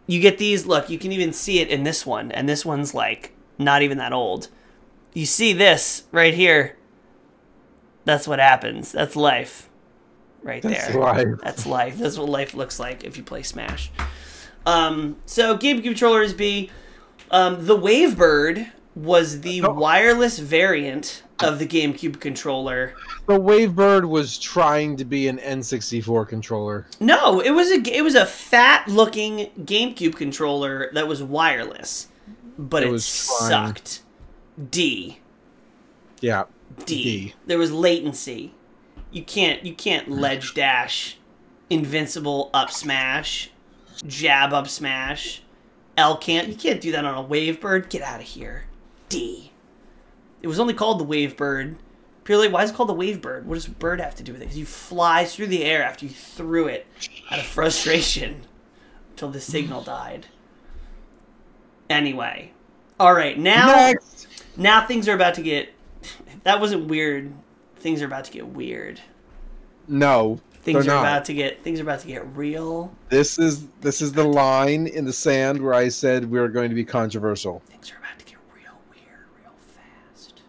you get these. Look, you can even see it in this one, and this one's like not even that old. You see this right here. That's what happens. That's life, right That's there. life. That's life. That's what life looks like if you play Smash. Um, so GameCube controllers be um, the Wavebird was the Oh. wireless variant of the GameCube controller. The Wavebird was trying to be an N64 controller. No, it was a it was a fat looking GameCube controller that was wireless, but It it, was trying. sucked. D. Yeah. D. D. There was latency. You can't you can't ledge dash, invincible up smash, jab up smash, L can't you can't do that on a wave bird. Get out of here. D. It was only called the wave bird. Purely, why is it called the wave bird? What does bird have to do with it? Because you fly through the air after you threw it out of frustration until the signal died. Anyway, all right now Next. now things are about to get. That wasn't weird. Things are about to get weird. No, Things they're not. about to get. Things are about to get real. This is this is the line in the sand where I said we are going to be controversial. Things are about to get real weird, real fast.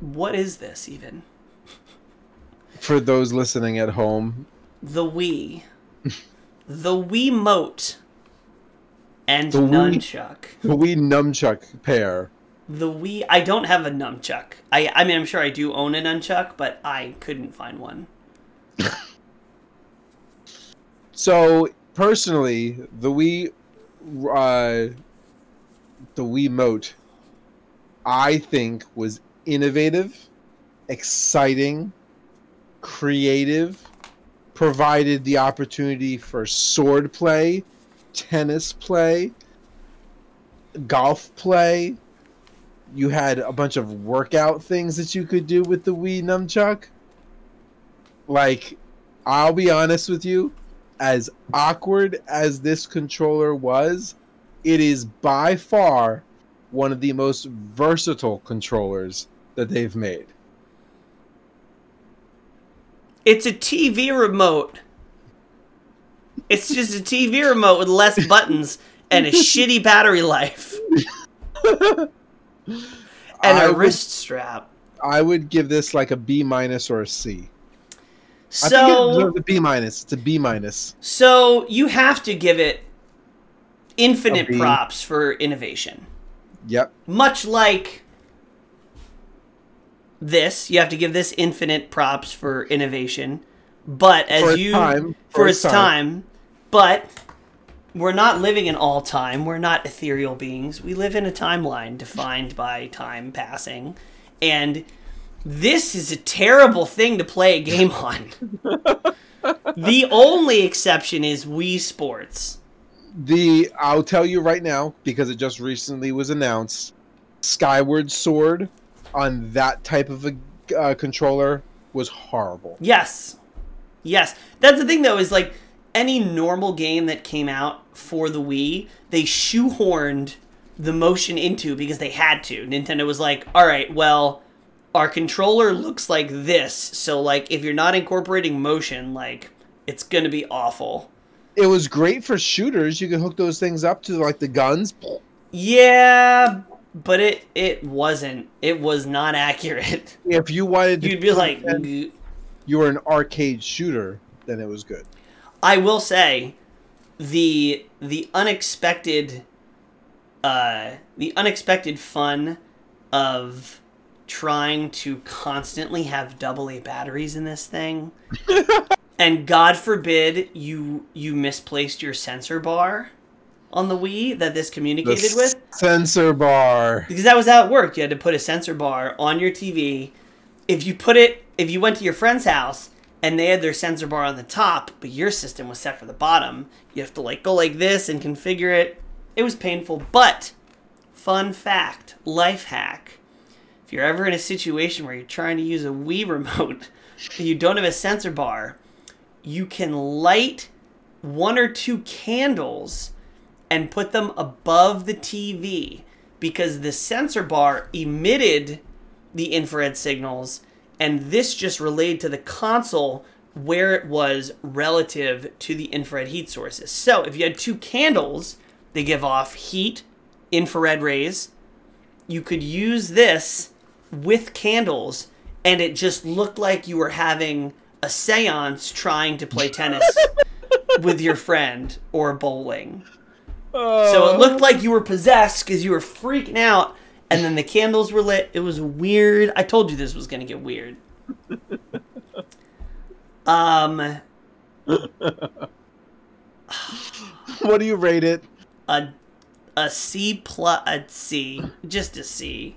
What is this even? For those listening at home, The Wii. the Wiimote. And The Wii- Nunchuck. the Wii nunchuck pair. The Wii. I don't have a nunchuck. I. I mean, I'm sure I do own a nunchuck, but I couldn't find one. So personally, the Wii, uh, the Wii Mote, I think was innovative, exciting, creative, provided the opportunity for sword play, tennis play, golf play. You had a bunch of workout things that you could do with the Wii Nunchuck. Like, I'll be honest with you, as awkward as this controller was, it is by far one of the most versatile controllers that they've made. It's a TV remote. It's just a TV remote with less buttons and a shitty battery life and I a would- wrist strap. I would give this like a B minus or a C. I think it So, deserves a B minus. It's a B minus. so you have to give it infinite props for innovation. Yep. Much like this, you have to give this infinite props for innovation. But as For you time. for its time. but we're not living in all time. We're not ethereal beings. We live in a timeline defined by time passing, and this is a terrible thing to play a game on. the only exception is Wii Sports. The I'll tell you right now because it just recently was announced. Skyward Sword on that type of a uh, controller was horrible. Yes. Yes. That's the thing though, is like any normal game that came out for the Wii, they shoehorned the motion into because they had to. Nintendo was like, all right, well, our controller looks like this. So like if you're not incorporating motion, like it's gonna be awful. It was great for shooters. You could hook those things up to like the guns. Yeah, but it it wasn't. It was not accurate. If you wanted to You'd be like you were an arcade shooter, then it was good. I will say the the unexpected uh the unexpected fun of trying to constantly have double A batteries in this thing. and God forbid you you misplaced your sensor bar on the Wii that this The communicated with sensor bar. because that was how it worked. You had to put a sensor bar on your TV. If you put it, if you went to your friend's house and they had their sensor bar on the top, but your system was set for the bottom, you have to like go like this and configure it. It was painful, but fun fact, life hack. If you're ever in a situation where you're trying to use a Wii remote you don't have a sensor bar, you can light one or two candles and put them above the TV because the sensor bar emitted the infrared signals and this just relayed to the console where it was relative to the infrared heat sources. So if you had two candles, they give off heat, infrared rays. You could use this with candles and it just looked like you were having a seance trying to play tennis with your friend or bowling. Oh. So it looked like you were possessed because you were freaking out, and then the candles were lit. It was weird. I told you this was gonna get weird. Um, What do you rate it? a a C plus a C, just a C.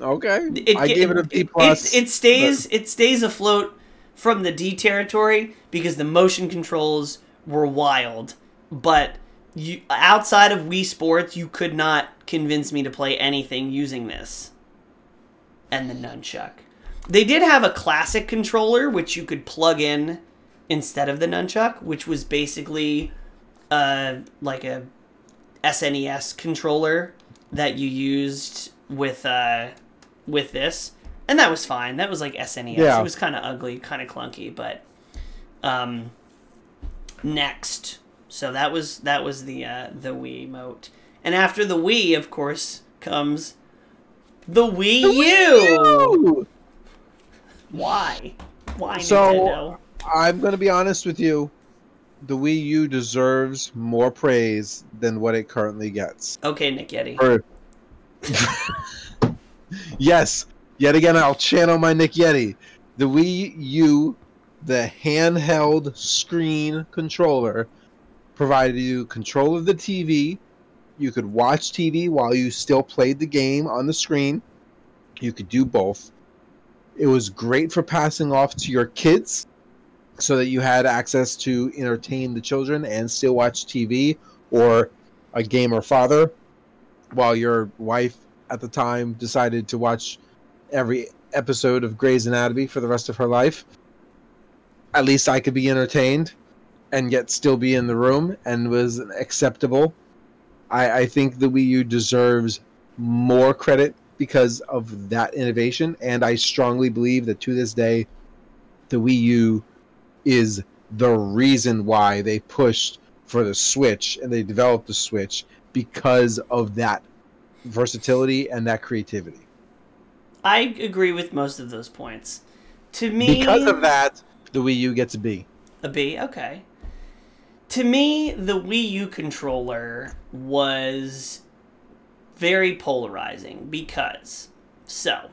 Okay, It, I gave it a B plus. It, it stays it stays afloat from the D territory because the motion controls were wild, but you outside of Wii Sports, you could not convince me to play anything using this and the nunchuck. they did have a classic controller which you could plug in instead of the nunchuck, which was basically uh, like a SNES controller that you used with uh, with this, and that was fine. That was like SNES. Yeah. It was kind of ugly, kind of clunky, but um, next. So that was that was the uh, the Wii mote, and after the Wii, of course, comes the Wii U. Why? Why So- Nintendo? I'm going to be honest with you. The Wii U deserves more praise than what it currently gets. Okay, Nick Yeti. Or- yes, yet again, I'll channel my Nick Yeti. The Wii U, the handheld screen controller, provided you control of the TV. You could watch TV while you still played the game on the screen. You could do both. It was great for passing off to your kids so that you had access to entertain the children and still watch TV or a gamer father while your wife at the time decided to watch every episode of Grey's Anatomy for the rest of her life. At least I could be entertained and yet still be in the room and was acceptable. I, I think the Wii U deserves more credit because of that innovation, and I strongly believe that to this day, the Wii U is the reason why they pushed for the Switch and they developed the Switch because of that versatility and that creativity. I agree with most of those points. To me, Because of that, the Wii U gets a B. A B, okay. To me, the Wii U controller was very polarizing because, so,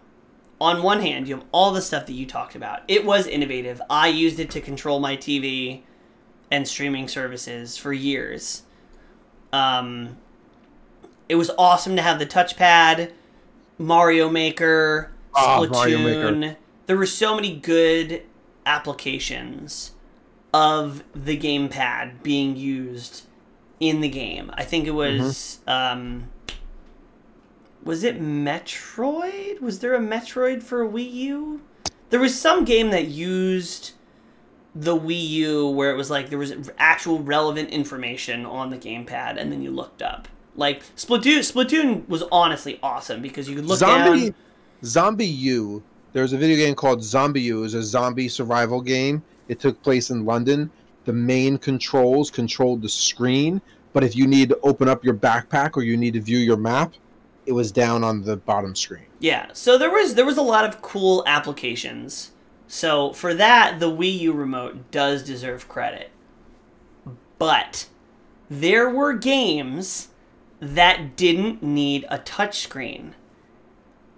on one hand, you have all the stuff that you talked about. It was innovative. I used it to control my TV and streaming services for years. Um, it was awesome to have the touchpad, Mario Maker, Ah, Splatoon. Mario Maker. There were so many good applications of the gamepad being used in the game. I think it was um was it Metroid? Was there a Metroid for Wii U? There was some game that used the Wii U where it was like there was actual relevant information on the gamepad and then you looked up. Like Splatoon Splatoon was honestly awesome because you could look Zombie down ZombiU. There's a video game called ZombiU. It was a zombie survival game. It took place in London. The main controls controlled the screen, but if you need to open up your backpack or you need to view your map, it was down on the bottom screen. Yeah, so there was there was a lot of cool applications. So for that, the Wii U remote does deserve credit. But there were games that didn't need a touchscreen.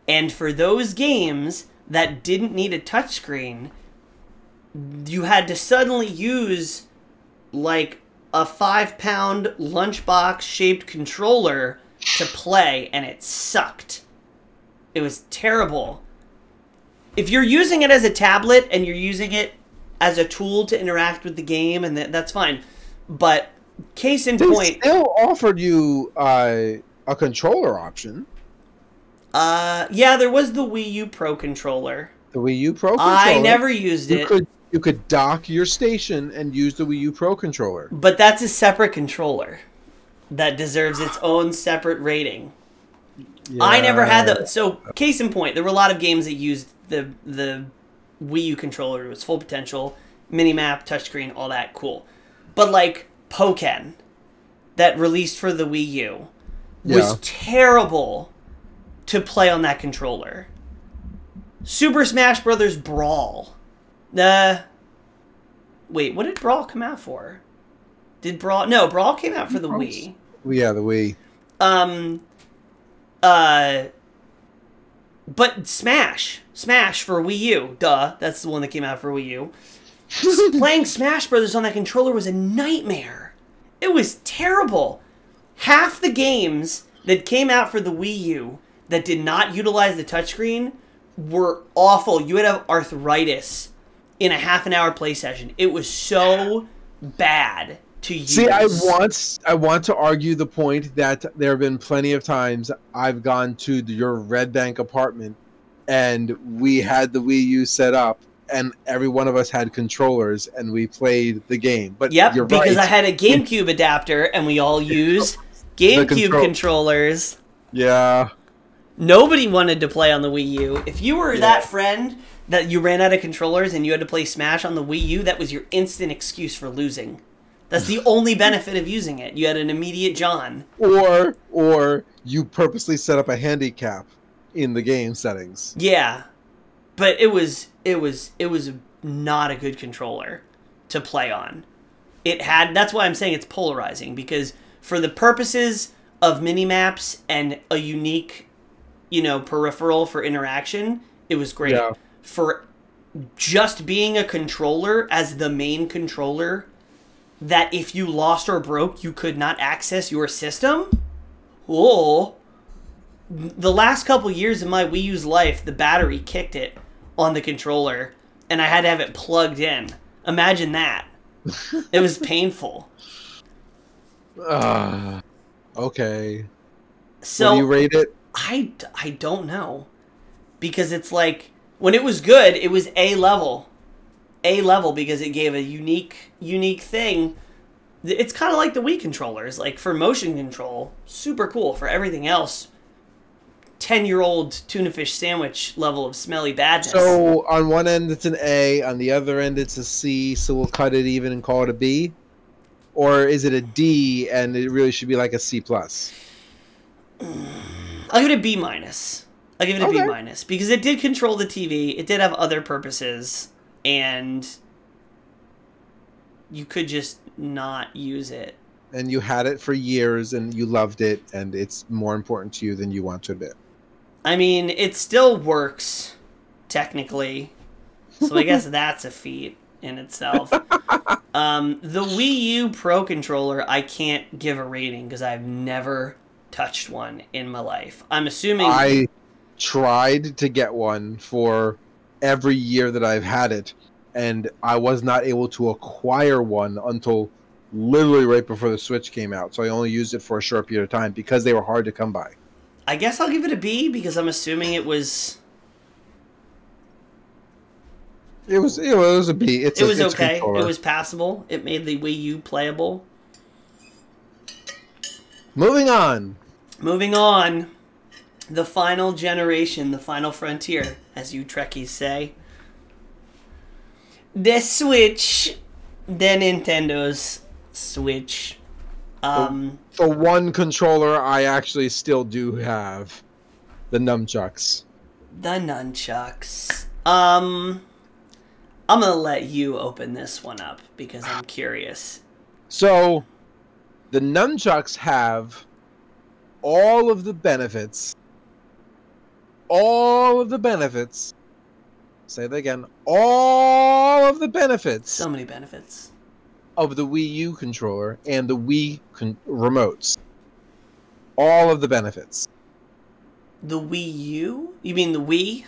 And for those games that didn't need a touchscreen, you had to suddenly use like a five pound lunchbox shaped controller to play, and it sucked. It was terrible. If you're using it as a tablet and you're using it as a tool to interact with the game, and that, that's fine. But case in point, They point, still offered you uh, a controller option. uh, yeah, there was the Wii U Pro controller. The Wii U Pro controller. I never used You it, could you could dock your station and use the Wii U Pro controller. but that's a separate controller that deserves its own separate rating. I never had the so case in point, there were a lot of games that used the the Wii U controller to its full potential, mini map, touchscreen, all that cool. But like Pokken that released for the Wii U was Yeah. terrible to play on that controller. Super Smash Brothers Brawl. Uh Wait, what did Brawl come out for? Did Brawl No, Brawl came out for the Wii. Yeah, the Wii. um uh but smash smash for wii u duh that's the one that came out for wii u. Playing smash brothers on that controller was a nightmare. It was terrible. Half the games that came out for the wii u that did not utilize the touchscreen were awful. You would have arthritis in a half an hour play session it was so bad to use See, I want I want to argue the point that there have been plenty of times I've gone to your Red Bank apartment and we had the Wii U set up, and every one of us had controllers, and we played the game. But Yep, you're because right. I had a GameCube adapter and we all used GameCube control- controllers. yeah, Nobody wanted to play on the Wii U. If you were that friend that you ran out of controllers and you had to play Smash on the Wii U, that was your instant excuse for losing. That's the only benefit of using it. You had an immediate John. or or you purposely set up a handicap in the game settings. Yeah. But it was it was it was not a good controller to play on. It had that's why I'm saying it's polarizing because for the purposes of mini maps and a unique, you know, peripheral for interaction, it was great. Yeah. For just being a controller as the main controller that if you lost or broke you could not access your system? Oh, the last couple years of my Wii U's life, the battery kicked it on the controller, and I had to have it plugged in. Imagine that. it was painful. Ah, okay. what So do you rate it? I, I don't know. Because it's like, when it was good, it was A level. A level because it gave a unique, unique thing. It's kind of like the Wii controllers. Like, for motion control, super cool. For everything else, 10 year old tuna fish sandwich level of smelly badness. So on one end it's an A, on the other end it's a C. So we'll cut it even and call it a B, or is it a D and it really should be like a C plus? I'll give it a B minus. I'll give it a B Okay. minus because it did control the TV. It did have other purposes, and you could just not use it. And you had it for years and you loved it, and it's more important to you than you want to admit. I mean, it still works technically, so I guess that's a feat in itself. Um, the Wii U Pro controller, I can't give a rating because I've never touched one in my life. I'm assuming I tried to get one for every year that I've had it, and I was not able to acquire one until literally right before the Switch came out. So I only used it for a short period of time because they were hard to come by. I guess I'll give it a B because I'm assuming it was It was it was a B. It's it was a okay. It was passable. It made the Wii U playable. Moving on. Moving on, the final generation, the final frontier, as you Trekkies say. The Switch, the Nintendo's Switch. Um, The one controller I actually still do have, the nunchucks. the nunchucks. Um, I'm gonna let you open this one up because I'm curious. So, the nunchucks have all of the benefits. All of the benefits. Say that again. All of the benefits So many benefits. of the Wii U controller and the Wii con- remotes. All of the benefits. The Wii U? You mean the Wii?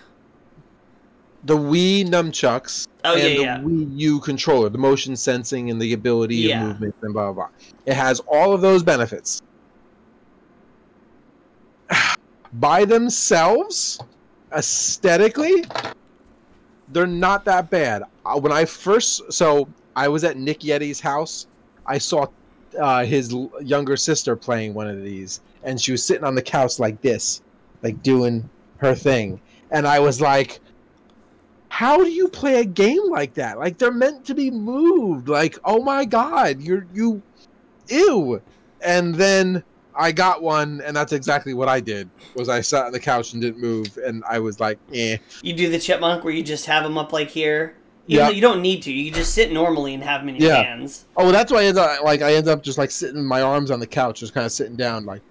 The Wii nunchucks Oh, and yeah, the yeah. Wii U controller, the motion sensing and the ability Yeah. of movement and blah blah blah. It has all of those benefits. By themselves, aesthetically, they're not that bad. Uh, When I first, so I was at Nick Yeti's house, I saw uh, his younger sister playing one of these, and she was sitting on the couch like this, like doing her thing, and I was like, how do you play a game like that? Like they're meant to be moved. Like, oh my god, you're you ew. And then I got one and that's exactly what I did. Was I sat on the couch and didn't move and I was like, eh. You do the chipmunk where you just have them up like here. Even Yeah. you don't need to. You just sit normally and have them in your Yeah. hands. Oh, well, that's why I end up like I end up just like sitting my arms on the couch, just kind of sitting down, like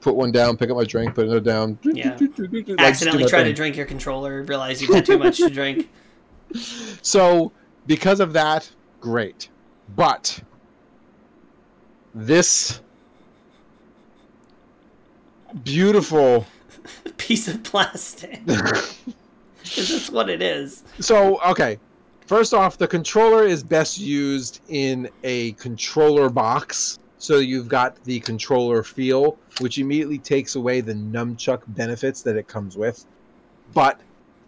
put one down, pick up my drink, put another down. Yeah. like, Accidentally try to drink your controller, realize you've had too much to drink. So, because of that, great. But this beautiful. Piece of plastic. that's what it is. So, okay. First off, the controller is best used in a controller box so you've got the controller feel, which immediately takes away the nunchuck benefits that it comes with. But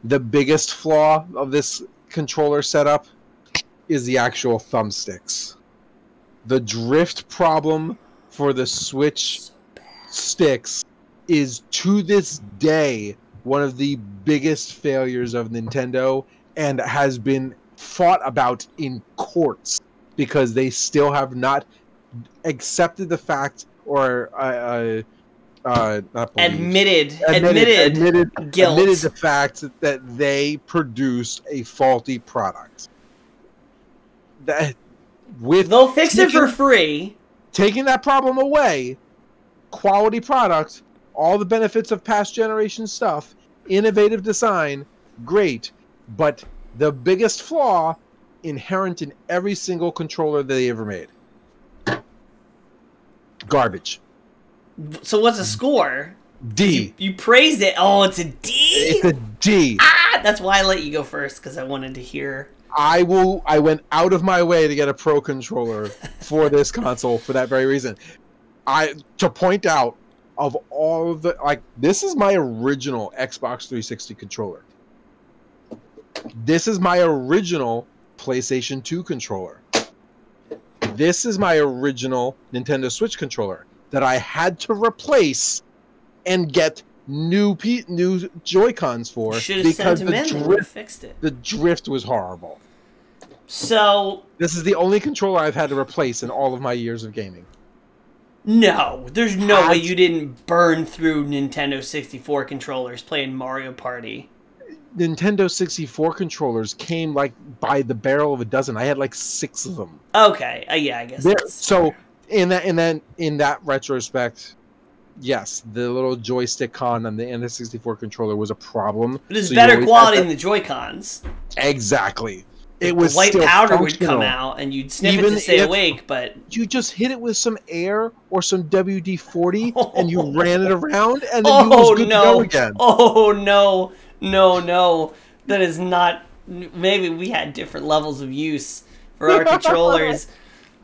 the biggest flaw of this controller setup is the actual thumbsticks. The drift problem for the Switch sticks is to this day one of the biggest failures of Nintendo and has been fought about in courts because they still have not accepted the fact or uh, uh, uh, Admitted, admitted, admitted, admitted the fact that they produced a faulty product. That with They'll fix it for free. taking that problem away, quality product, all the benefits of past generation stuff, innovative design, great. But the biggest flaw inherent in every single controller that they ever made. Garbage. So what's a score? D. You praised it. Oh, it's a D. It's a D. ah, that's why I let you go first because I wanted to hear. I will. I went out of my way to get a pro controller for this console for that very reason. I to point out of all of the like this is my original Xbox 360 controller. This is my original PlayStation 2 controller. This is my original Nintendo Switch controller that I had to replace and get new P- new Joy Cons for sent the in. They would have drift fixed it. the drift was horrible. So This is the only controller I've had to replace in all of my years of gaming. no, there's no way you didn't burn through Nintendo 64 controllers playing Mario Party. Nintendo 64 controllers came like by the barrel of a dozen. I had like six of them. Okay, uh, yeah, I guess. There, so in that in that in that retrospect, yes, the little joystick con on the N64 controller was a problem. But it's So better quality than the Joy Cons. Exactly. It was white powder would come out, and you'd sniff it to stay awake. But You just hit it with some air or some WD 40 and you ran it around and then you oh was good no! to go again. Oh no! No, no! That is not. Maybe we had different levels of use for our controllers.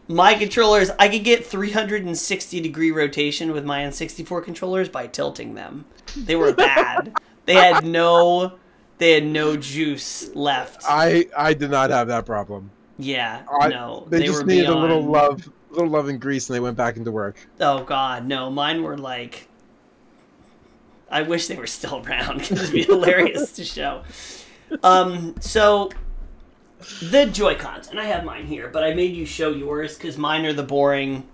My controllers, I could get 360 degree rotation with my N64 controllers by tilting them. They were bad. they had no, they had no juice left. I I did not have that problem. yeah, I- no, They, just were needed a little beyond- love, little love and grease, and they went back into work. Oh God, no! Mine were like. I wish they were still around because it'd be hilarious to show. Um, so the Joy Cons, and I have mine here, but I made you show yours because mine are the boring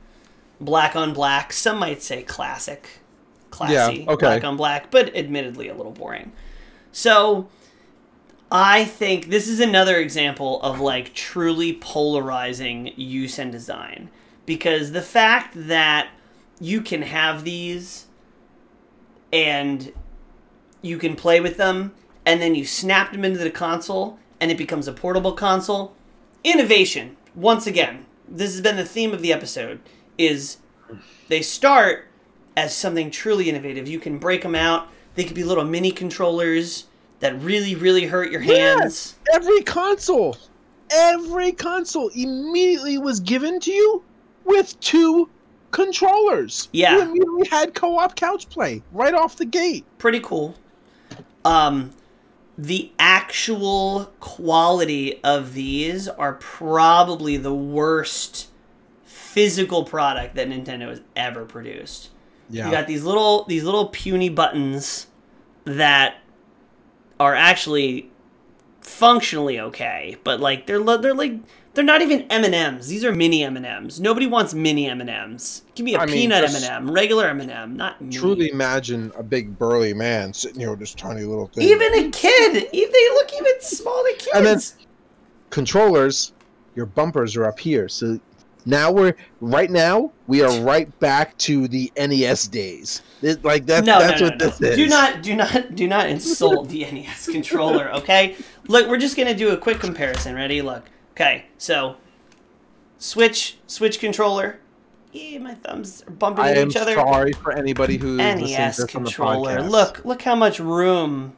black on black. Some might say classic, classy okay. black on black, but admittedly a little boring. So I think this is another example of like truly polarizing use and design. Because the fact that you can have these and you can play with them and then you snap them into the console and it becomes a portable console innovation once again. This has been the theme of the episode is they start as something truly innovative. You can break them out they could be little mini controllers that really really hurt your hands Every console, every console immediately was given to you with two controllers. Yeah. you immediately had co-op couch play right off the gate. pretty cool. Um, the actual quality of these are probably the worst physical product that Nintendo has ever produced. Yeah, You got these little these little puny buttons that are actually functionally okay, but like they're they're like they're not even M and M's. These are mini M and M's. Nobody wants mini M and M's. Give me a I peanut M and M, regular M and M, not mini. truly imagine a big burly man sitting here with this tiny little thing. Even a kid, they look even smaller kids. And then- controllers, your bumpers are up here. So now we're right now we are right back to the NES days. It- like that's no, that's no, no, what this is. Do not, do not, do not insult the NES controller. Okay, look, we're just gonna do a quick comparison. Ready? Look. Okay, so Switch, Switch controller. Yeah, my thumbs are bumping I into am each other. sorry for anybody who NES the controller. Look, look how much room.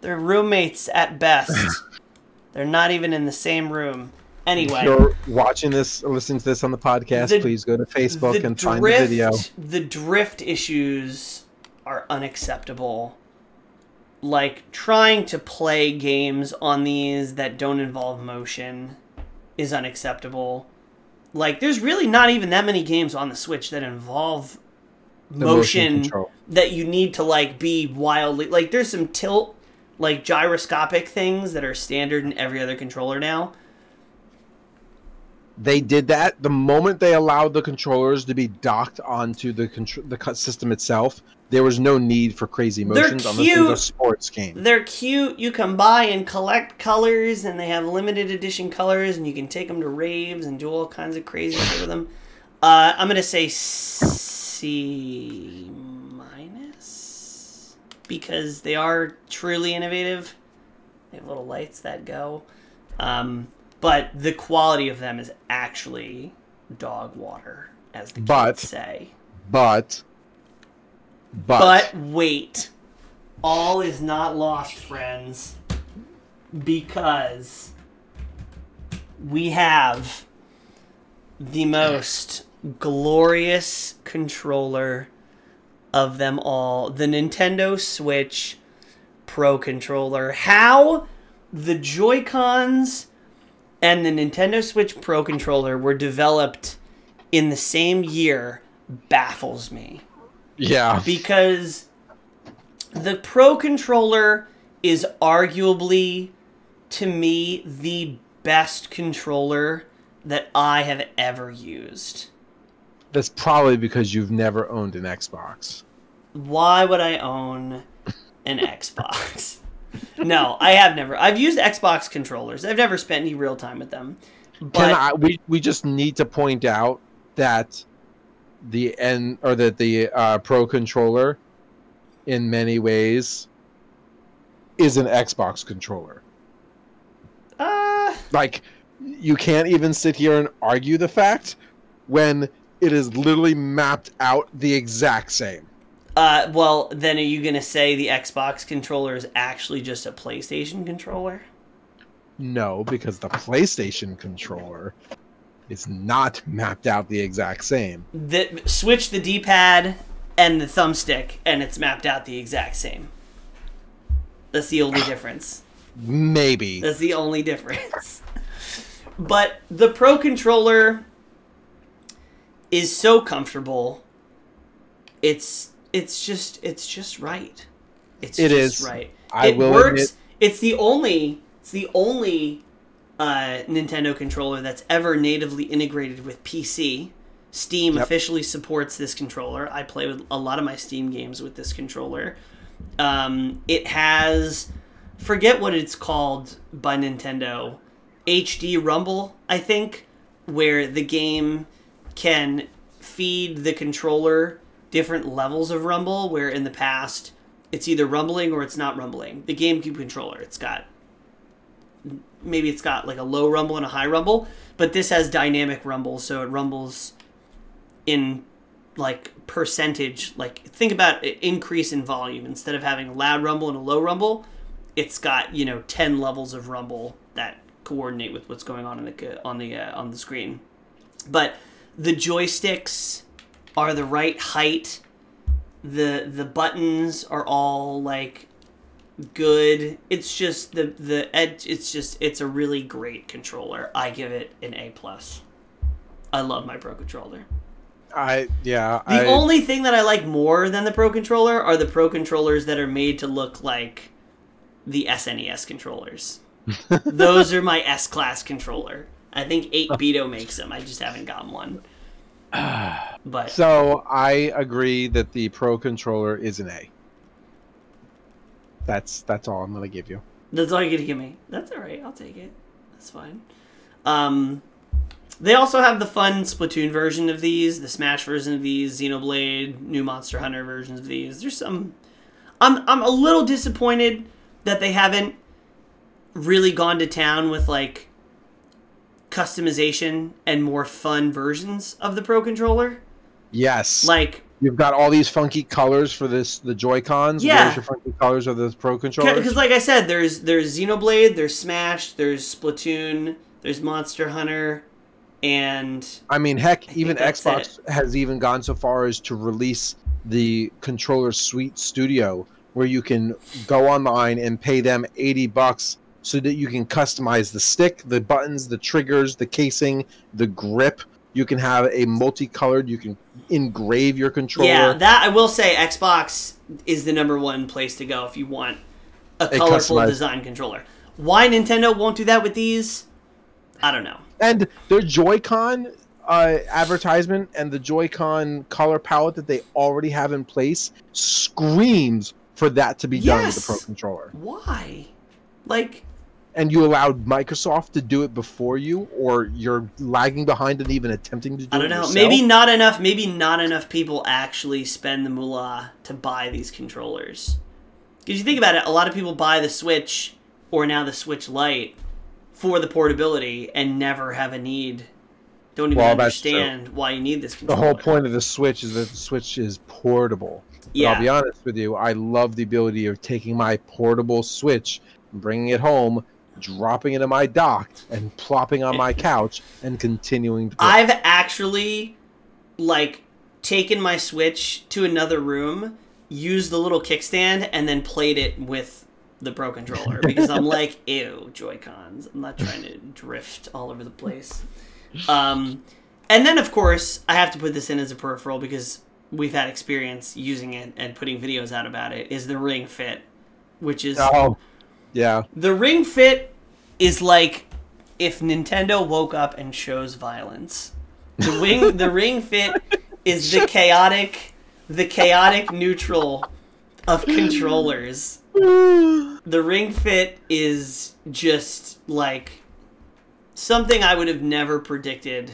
They're roommates at best. They're not even in the same room. Anyway, If you're watching this or listening to this on the podcast, The- please go to Facebook and find the video. The drift issues are unacceptable. Like trying to play games on these that don't involve motion is unacceptable. Like there's really not even that many games on the Switch that involve The motion, control. that you need to like be wildly like there's some tilt like gyroscopic things that are standard in every other controller now. They did that the moment they allowed the controllers to be docked onto the contr- the system itself. There was no need for crazy motions on it was a cute. sports game. They're cute. You can buy and collect colors, and they have limited edition colors, and you can take them to raves and do all kinds of crazy shit with them. Uh, I'm gonna say C minus because they are truly innovative. They have little lights that go, um, but the quality of them is actually dog water, as the kids But- say. But, but, But wait, all is not lost, friends, because we have the most glorious controller of them all the Nintendo Switch Pro Controller. How the Joy-Cons and the Nintendo Switch Pro Controller were developed in the same year baffles me yeah, because the Pro controller is arguably, to me, the best controller that I have ever used. that's probably because you've never owned an Xbox. Why would I own an Xbox? No, I have never. I've used Xbox controllers. I've never spent any real time with them. But Can I, we we just need to point out that the N or that the uh, Pro controller, in many ways, is an Xbox controller. uh, Like, you can't even sit here and argue the fact when it is literally mapped out the exact same. Uh, well, then are you gonna say the Xbox controller is actually just a PlayStation controller? No, because the PlayStation controller is not mapped out the exact same. the switch the D-pad and the thumbstick, and it's mapped out the exact same. That's the only difference. Maybe. That's the only difference. but the Pro controller is so comfortable. It's it's just it's just right. It's It just is. right. I it will works. admit- It's the only it's the only uh, Nintendo controller that's ever natively integrated with PC. Steam Yep. officially supports this controller. I play with a lot of my Steam games with this controller. Um, it has forget what it's called by Nintendo. HD Rumble, I think, where the game can feed the controller different levels of rumble where in the past it's either rumbling or it's not rumbling. The GameCube controller, it's got maybe it's got like a low rumble and a high rumble, but this has dynamic rumble, so it rumbles in like percentage. Like think about increase in volume instead of having a loud rumble and a low rumble. It's got you know ten levels of rumble that coordinate with what's going on in the on the uh, on the screen. But the joysticks are the right height. The the buttons are all like good. It's just the the edge. It's just it's a really great controller. I give it an A plus. I love my Pro controller. I yeah. The I, only thing that I like more than the Pro controller are the Pro controllers that are made to look like the SNES controllers. Those are my S class controller. I think 8BitDo makes them. I just haven't gotten one. But So I agree that the Pro controller is an A. That's that's all I'm gonna give you. that's all you get to give me. That's all right. I'll take it. That's fine. Um, they also have the fun Splatoon version of these, the Smash version of these, Xenoblade, new Monster Hunter versions of these. There's some. I'm I'm a little disappointed that they haven't really gone to town with like customization and more fun versions of the Pro controller. Yes. Like You've got all these funky colors for this the Joy Cons. Yeah. Where's your funky colors of the Pro controller? because like I said, there's there's Xenoblade, there's Smash, there's Splatoon, there's Monster Hunter, and I mean, heck, think even Xbox has even gone so far as to release the controller suite studio where you can go online and pay them 80 bucks so that you can customize the stick, the buttons, the triggers, the casing, the grip. You can have a multicolored, you can engrave your controller. yeah, that I will say, Xbox is the number one place to go if you want a colorful customized- design controller. Why Nintendo won't do that with these? I don't know. and their Joy-Con uh, advertisement and the Joy-Con color palette that they already have in place screams for that to be done with the Pro controller. Why? Like, And you allowed Microsoft to do it before you, or you're lagging behind and even attempting to do it. I don't know. yourself? Maybe not enough. Maybe not enough people actually spend the moolah to buy these controllers. Because you think about it, a lot of people buy the Switch or now the Switch Lite for the portability and never have a need. Don't even Well, understand why you need this The whole point of the Switch is that the Switch is portable. But Yeah. I'll be honest with you, I love the ability of taking my portable Switch, and bringing it home, dropping into my dock, and plopping on my couch and continuing to play. I've actually like taken my Switch to another room, used the little kickstand, and then played it with the Pro controller because I'm like, ew, Joy Cons. I'm not trying to drift all over the place. Um, and then of course I have to put this in as a peripheral because we've had experience using it and putting videos out about it. Is the Ring Fit, which is Oh, yeah. the Ring Fit is like if Nintendo woke up and chose violence. The wing the Ring Fit is the chaotic the chaotic neutral of controllers. The Ring Fit is just like something I would have never predicted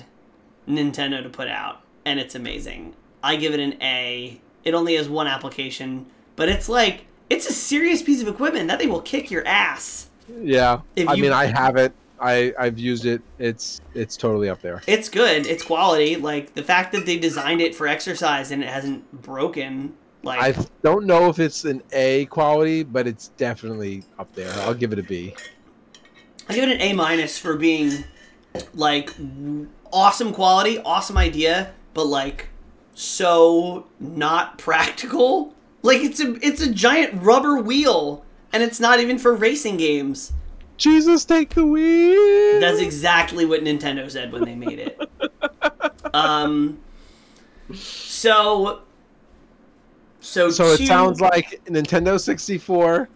Nintendo to put out and it's amazing. I give it an A. It only has one application, but it's like it's a serious piece of equipment. That thing will kick your ass. Yeah. If I you- mean, I have it. I I've used it. It's it's totally up there. It's good. It's quality. Like the fact that they designed it for exercise and it hasn't broken. Like I don't know if it's an A quality, but it's definitely up there. I'll give it a B. I give it an A minus for being like awesome quality, awesome idea, but like so not practical. Like it's a it's a giant rubber wheel and it's not even for racing games. Jesus, take the wheel. That's exactly what Nintendo said when they made it. um so so so it sounds like Nintendo 64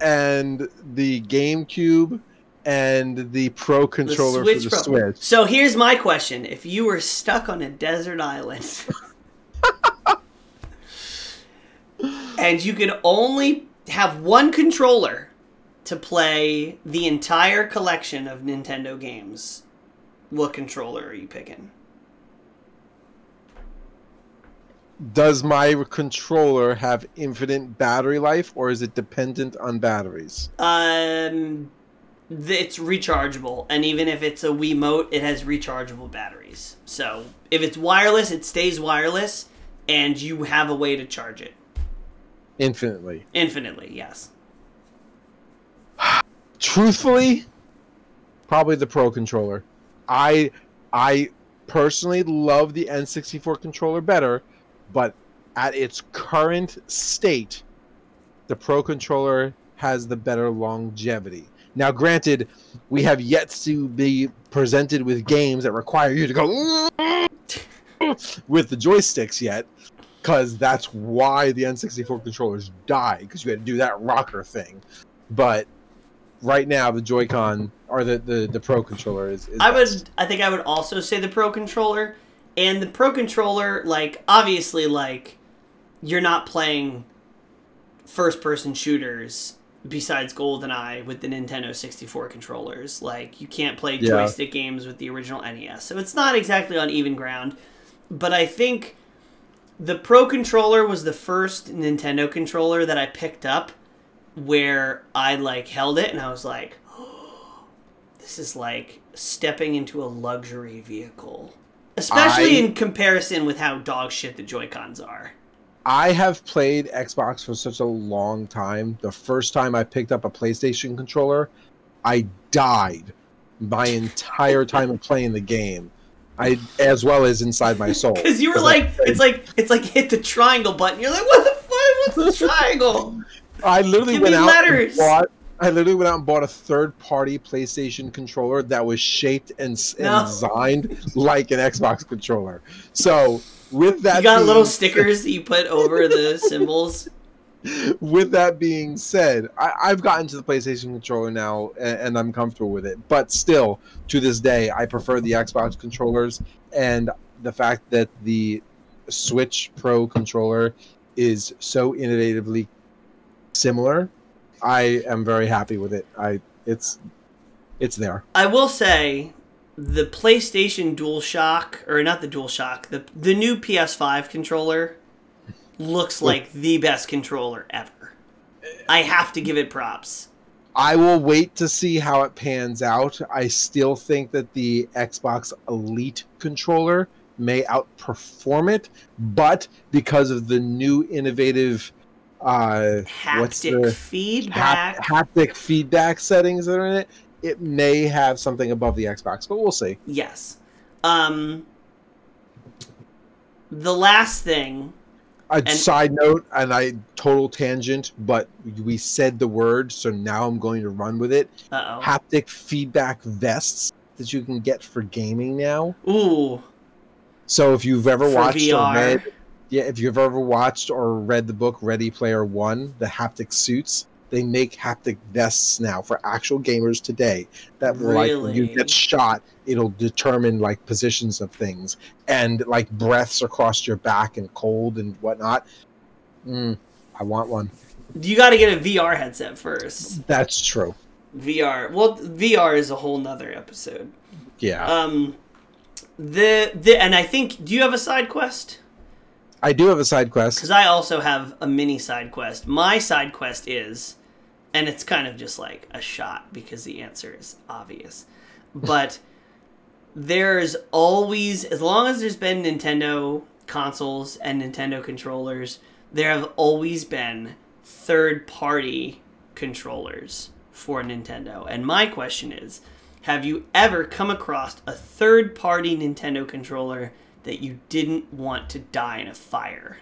and the GameCube and the Pro the controller Switch for the Pro. Switch. So here's my question: If you were stuck on a desert island and you could only have one controller to play the entire collection of Nintendo games, what controller are you picking? Does my controller have infinite battery life or is it dependent on batteries? Um, it's rechargeable, and even if it's a Wiimote, it has rechargeable batteries. So if it's wireless, it stays wireless, and you have a way to charge it Infinitely. infinitely. Yes. Truthfully, probably the Pro controller. I I personally love the N64 controller better, but at its current state, the Pro controller has the better longevity. Now, granted, we have yet to be presented with games that require you to go with the joysticks yet, because that's why the N64 controllers died, because you had to do that rocker thing. But right now, the Joy-Con or the the, the Pro controller is. is I best. would. I think I would also say the Pro controller, and the Pro controller, like obviously, like you're not playing first-person shooters besides GoldenEye with the Nintendo 64 controllers. Like you can't play Yeah. joystick games with the original NES, so it's not exactly on even ground. But I think the Pro controller was the first Nintendo controller that I picked up where I like held it and I was like, this is like stepping into a luxury vehicle. Especially I- in comparison with how dog shit the Joy-Cons are. I have played Xbox for such a long time. The first time I picked up a PlayStation controller, I died my entire time of playing the game. I as well as inside my soul. Because you were like, I- it's like, it's like hit the triangle button. You're like, what the fuck? What's the triangle? I literally Give went out letters. and bought. I literally went out and bought a third-party PlayStation controller that was shaped and, No. designed like an Xbox controller. So with that, You got being little stickers that you put over the symbols. with that being said, I, I've gotten to the PlayStation controller now, and, and I'm comfortable with it. But still, to this day, I prefer the Xbox controllers, and the fact that the Switch Pro controller is so innovatively similar, I am very happy with it. I it's it's there. I will say, the PlayStation DualShock, or not the DualShock, the the new PS5 controller looks like the best controller ever. I have to give it props. I will wait to see how it pans out. I still think that the Xbox Elite controller may outperform it, but because of the new innovative uh, what's Haptic the feedback. hap- haptic feedback settings that are in it, it may have something above the Xbox, but we'll see. Yes. Um the last thing A And- side note, and I total tangent, but we said the word, so now I'm going to run with it. uh Haptic feedback vests that you can get for gaming now. oh. Ooh. So if you've ever For watched VR. or read, yeah, if you've ever watched or read the book Ready Player One, the haptic suits, they make haptic vests now for actual gamers today. That will, like when you get shot, it'll determine like positions of things and like breaths across your back and cold and whatnot. Mm, I want one. You gotta get a VR headset first. That's true. VR. Well VR is a whole nother episode. Yeah, Um the the and I think do you have a side quest? I do have a side quest. Because I also have a mini side quest. My side quest is, and it's kind of just like a shot because the answer is obvious. But there's always, as long as there's been Nintendo consoles and Nintendo controllers, there have always been third party controllers for Nintendo. And my question is have you ever come across a third party Nintendo controller that you didn't want to die in a fire?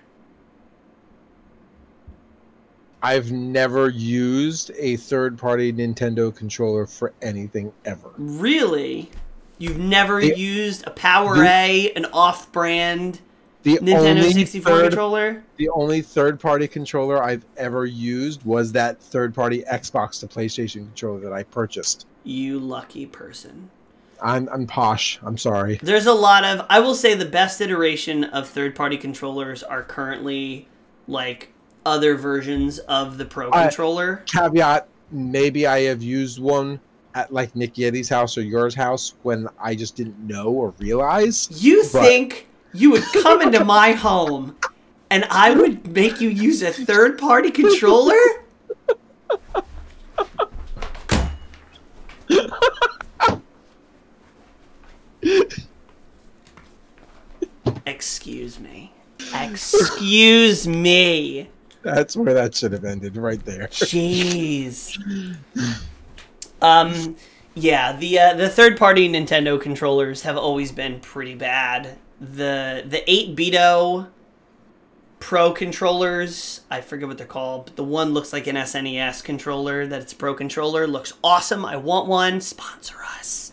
I've never used a third-party Nintendo controller for anything ever. Really? You've never The- used a Power the- A, an off brand Nintendo 64 third, controller? the only third-party controller I've ever used was that third-party Xbox to PlayStation controller that I purchased. You lucky person. I'm I'm posh. I'm sorry. There's a lot of I will say the best iteration of third party controllers are currently like other versions of the Pro I- controller. Caveat: Maybe I have used one at like Nick Yeti's house or yours house when I just didn't know or realize. You but- think you would come into my home and I would make you use a third party controller? Excuse me. Excuse me. That's where that should have ended, right there. Jeez. Um, yeah, the uh, the third party Nintendo controllers have always been pretty bad. The the 8BitDo Pro controllers, I forget what they're called, but the one looks like an SNES controller. That it's a Pro controller looks awesome. I want one. Sponsor us.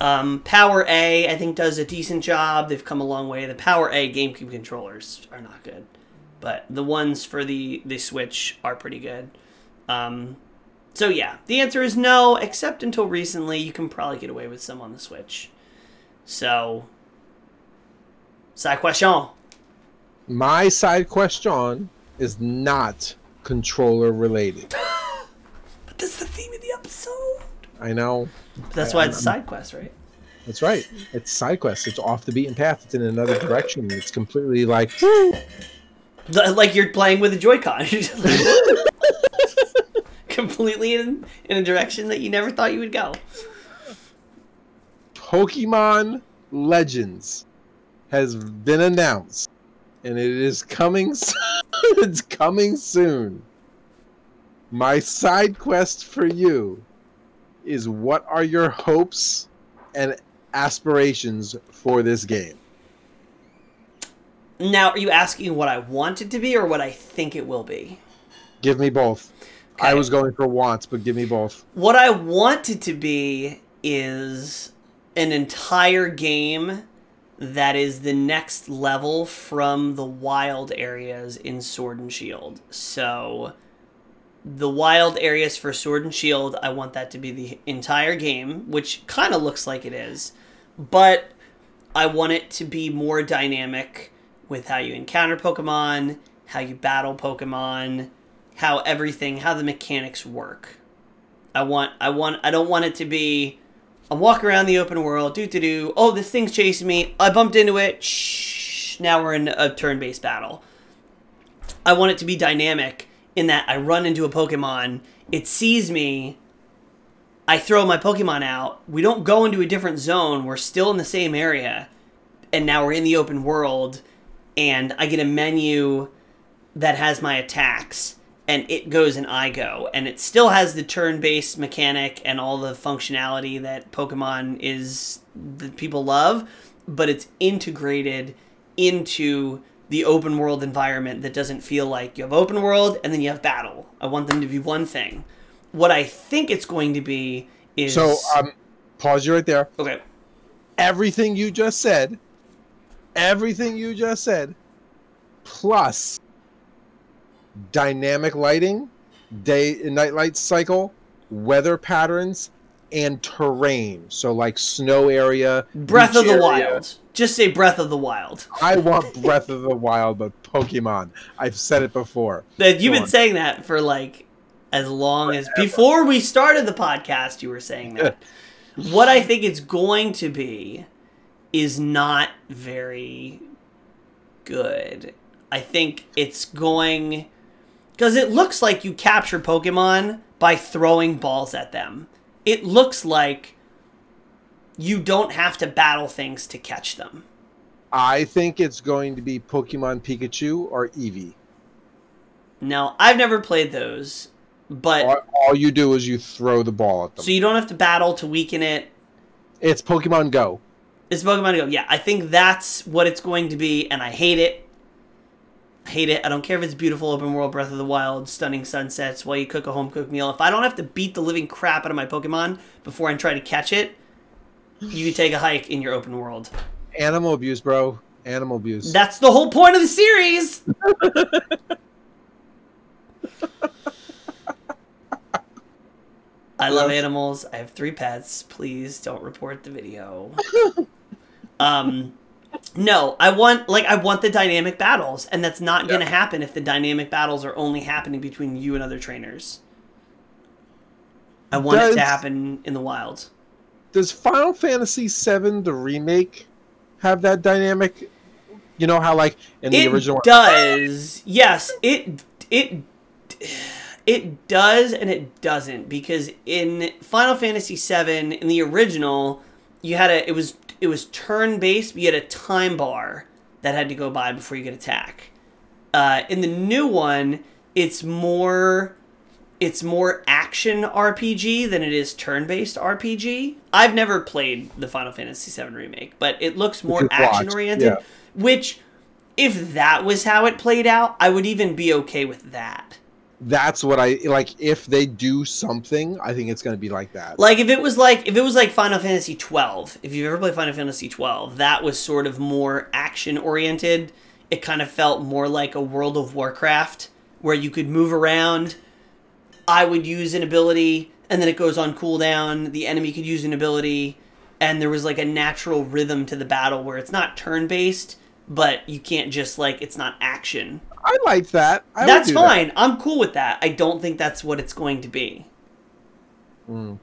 Um, PowerA, I think, does a decent job. They've come a long way. The PowerA GameCube controllers are not good, but the ones for the the Switch are pretty good. Um, so yeah, the answer is no, except until recently. You can probably get away with some on the Switch. So, side question. My side question is not controller related. But that's the theme of the episode. I know. That's I- why I'm- it's a side quest, right? That's right. It's side quest. It's off the beaten path. It's in another direction. It's completely like Like you're playing with a Joy-Con. You're just like- completely in, in a direction that you never thought you would go. Pokemon Legends has been announced, and it is coming. it's coming soon. My side quest for you is what are your hopes and aspirations for this game? Now, are you asking what I want it to be or what I think it will be? Give me both. I was going for wants, but give me both. What I want it to be is an entire game that is the next level from the wild areas in Sword and Shield. So, the wild areas for Sword and Shield, I want that to be the entire game, which kind of looks like it is. But I want it to be more dynamic with how you encounter Pokemon, how you battle Pokemon, how everything, how the mechanics work. I want, I want, I don't want it to be. I'm walking around the open world, do do do. Oh, this thing's chasing me. I bumped into it. Shh. Now we're in a turn-based battle. I want it to be dynamic in that I run into a Pokemon, it sees me, I throw my Pokemon out. We don't go into a different zone. We're still in the same area, and now we're in the open world, and I get a menu that has my attacks and it goes and I go. And it still has the turn based mechanic and all the functionality that Pokemon is that people love, but it's integrated into the open world environment that doesn't feel like you have open world and then you have battle. I want them to be one thing. What I think it's going to be is So, um, pause you right there. okay. Everything you just said, everything you just said, plus dynamic lighting, day and night light cycle, weather patterns, and terrain. So, like snow area, Breath of the area. Wild. Just say Breath of the Wild. I want Breath of the Wild, but Pokemon. I've said it before. That you've Go been on. saying that for like as long as before we started the podcast. You were saying that. what I think it's going to be is not very good. I think it's going because it looks like you capture Pokemon by throwing balls at them. It looks like you don't have to battle things to catch them. I think it's going to be Pokemon Pikachu or Eevee. Now, I've never played those, but All, all you do is you throw the ball at them. so you don't have to battle to weaken it. it's Pokemon Go. It's Pokemon Go. Yeah, I think that's what it's going to be, and I hate it. I hate it. I don't care if it's beautiful open world Breath of the Wild, stunning sunsets while you cook a home cooked meal. If I don't have to beat the living crap out of my Pokemon before I try to catch it, you can take a hike in your open world. Animal abuse, bro. Animal abuse. That's the whole point of the series. I love animals. I have three pets. Please don't report the video. um no, I want like I want the dynamic battles and that's not going to happen if the dynamic battles are only happening between you and other trainers. I want it to happen in the wild. Does Final Fantasy VII, the remake, have that dynamic? You know how, like, in the it original one, does yes it it it does and it doesn't because in final fantasy 7 in the original you had a it was it was turn based but you had a time bar that had to go by before you could attack uh, in the new one it's more it's more action rpg than it is turn based rpg i've never played the final fantasy VII remake but it looks more action oriented yeah. which if that was how it played out i would even be okay with that that's what I like. If they do something, I think it's going to be like that. like if it was like if it was like final fantasy 12 if you've ever played final fantasy 12 that was sort of more action oriented it kind of felt more like a world of warcraft where you could move around i would use an ability and then it goes on cooldown the enemy could use an ability and there was like a natural rhythm to the battle where it's not turn based but you can't just like it's not action I like that. I that's do that. fine i'm cool with that i don't think that's what it's going to be Mm.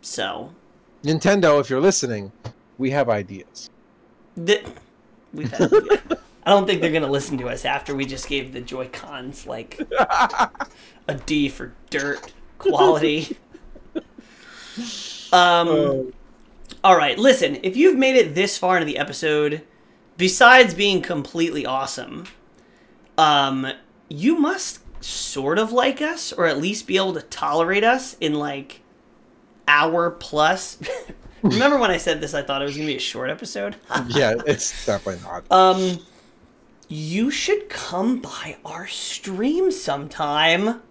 so Nintendo, if you're listening, we have ideas. Th- We've had. I don't think they're gonna listen to us after we just gave the Joy Cons like a D for dirt quality. Um. All right, listen. If you've made it this far into the episode, besides being completely awesome, um, you must sort of like us or at least be able to tolerate us in like hour plus. Remember when I said this I thought it was going to be a short episode? yeah, it's definitely not. um you should come by our stream sometime.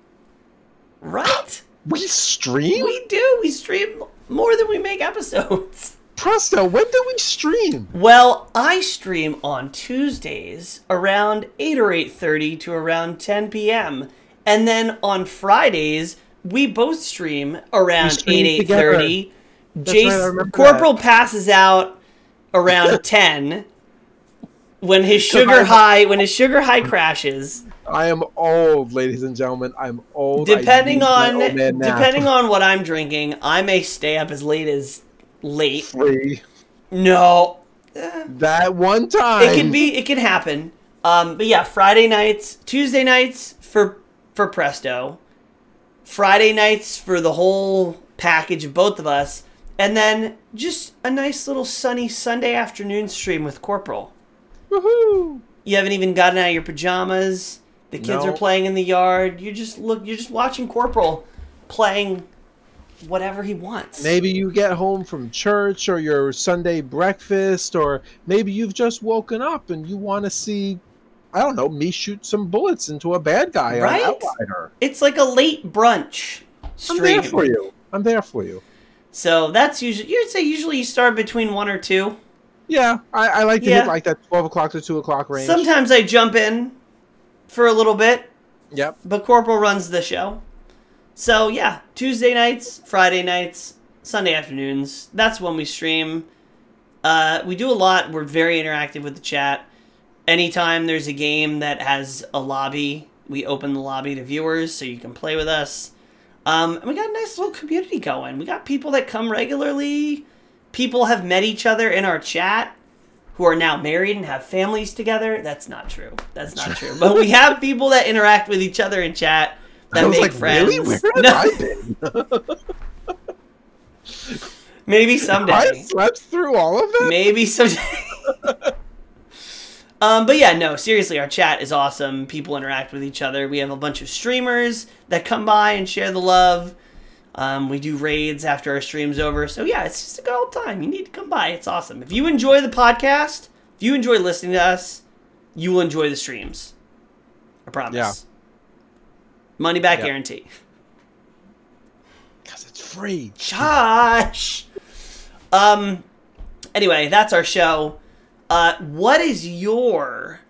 Right? we stream? We do. We stream more than we make episodes. Presto, when do we stream? Well, I stream on Tuesdays around 8 or 8:30 to around 10 p.m. And then on Fridays, we both stream around stream 8 8:30. Jason right, I Jace remember Corporal passes out around 10 when his sugar high when his sugar high crashes. I am old, ladies and gentlemen. I'm old. Depending on depending on what I'm drinking, I may stay up as late as late. free. No, That one time. it can be it can happen um but yeah friday nights tuesday nights for for presto friday nights for the whole package of both of us and then just a nice little sunny sunday afternoon stream with corporal Woohoo! you haven't even gotten out of your pajamas the kids No. are playing in the yard you just look you're just watching corporal playing whatever he wants Maybe you get home from church or your Sunday breakfast, or maybe you've just woken up and you want to see, I don't know, me shoot some bullets into a bad guy Right? on Outrider. it's like a late brunch I'm there for you. I'm there for you. So that's usually you'd say usually you start between one or two. Yeah, I, I like to Yeah. hit like that 12 o'clock to 2 o'clock range. Sometimes I jump in for a little bit, Yep. but Corporal runs the show. So yeah, Tuesday nights, Friday nights, Sunday afternoons. That's when we stream. Uh, we do a lot. We're very interactive with the chat. Anytime there's a game that has a lobby, we open the lobby to viewers so you can play with us. Um, and we got a nice little community going. We got people that come regularly. People have met each other in our chat who are now married and have families together. That's not true. That's not true. But we have people that interact with each other in chat that make like, friends. really? Where have No, I been? maybe someday. I slept through all of that? Maybe someday. um, but yeah, no, seriously, our chat is awesome. People interact with each other. We have a bunch of streamers that come by and share the love. Um, we do raids after our stream's over. So yeah, it's just a good old time. You need to come by. It's awesome. If you enjoy the podcast, if you enjoy listening to us, you will enjoy the streams. I promise. Yeah. Money back Yeah. guarantee. Because it's free. Josh. Um. Anyway, that's our show. Uh, what is your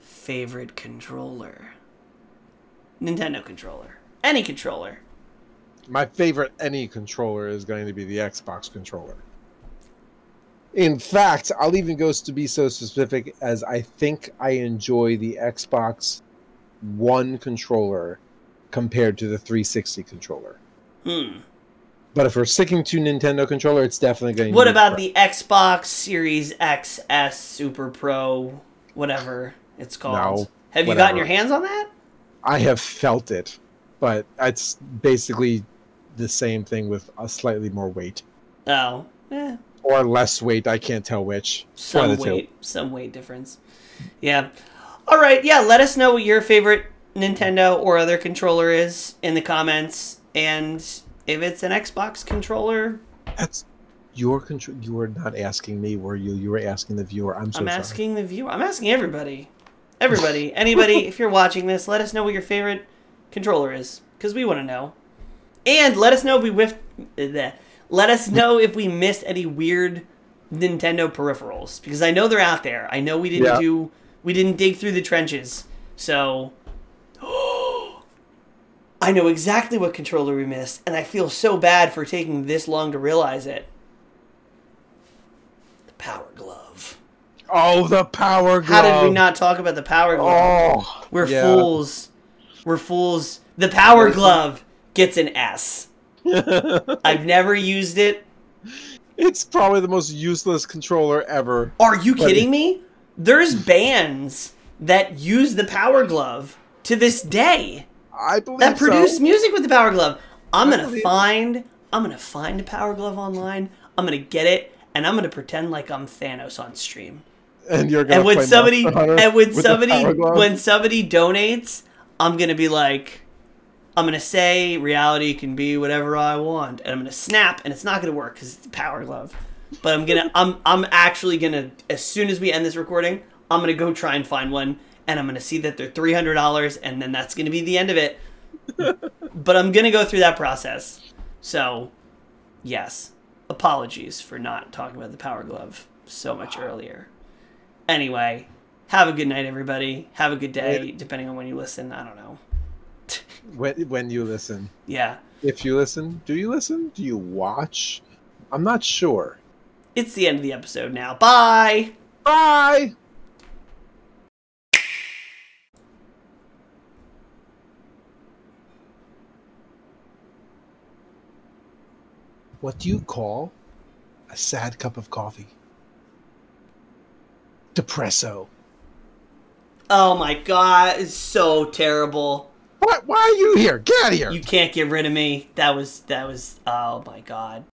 favorite controller? Nintendo controller. Any controller. My favorite any controller is going to be the Xbox controller. In fact, I'll even go to be so specific as I think I enjoy the Xbox One controller compared to the 360 controller. Hmm. But if we're sticking to Nintendo controller, it's definitely going to What about the Xbox Series XS Super Pro, whatever it's called? No, Have you gotten your hands on that? I have felt it, but it's basically the same thing with a slightly more weight Oh, eh, or less weight. I can't tell which. Some two. weight, some weight difference. Yeah. All right. Yeah. Let us know what your favorite Nintendo or other controller is in the comments, and if it's an Xbox controller, That's your control. You were not asking me, were you? You were asking the viewer. I'm so I'm sorry. asking the viewer. I'm asking everybody. Everybody, anybody, if you're watching this, let us know what your favorite controller is, because we want to know. And let us know if we whiffed. Let us know if we missed any weird Nintendo peripherals, because I know they're out there. I know we didn't Yeah. do, we didn't dig through the trenches, so. I know exactly what controller we missed, and I feel so bad for taking this long to realize it. The Power Glove. Oh, the power glove. How did we not talk about the power glove? Oh, We're yeah. fools. We're fools. The power glove gets an S. I've never used it. it's probably the most useless controller ever. Are you But- kidding me? There's bands that use the power glove to this day I believe that produce so. music with the power glove. I'm I gonna believe it. find I'm gonna find a power glove online. I'm gonna get it and I'm gonna pretend like I'm Thanos on stream. And you're gonna and when somebody and when somebody when somebody donates I'm gonna be like, I'm gonna say reality can be whatever I want, and I'm gonna snap, and it's not gonna work because it's the power glove. But I'm gonna, I'm, I'm actually gonna, as soon as we end this recording, I'm gonna go try and find one, and I'm gonna see that they're three hundred dollars, and then that's gonna be the end of it. but I'm gonna go through that process. So, yes, apologies for not talking about the power glove so much earlier. Anyway, have a good night, everybody. Have a good day, depending on when you listen. I don't know. When when you listen, Yeah, if you listen, do you listen? Do you watch? I'm not sure. it's the end of the episode now. Bye. Bye. What do you call a sad cup of coffee? Depresso. Oh my god, it's so terrible. What? Why are you here? Get out of here! You can't get rid of me. That was that was oh my god.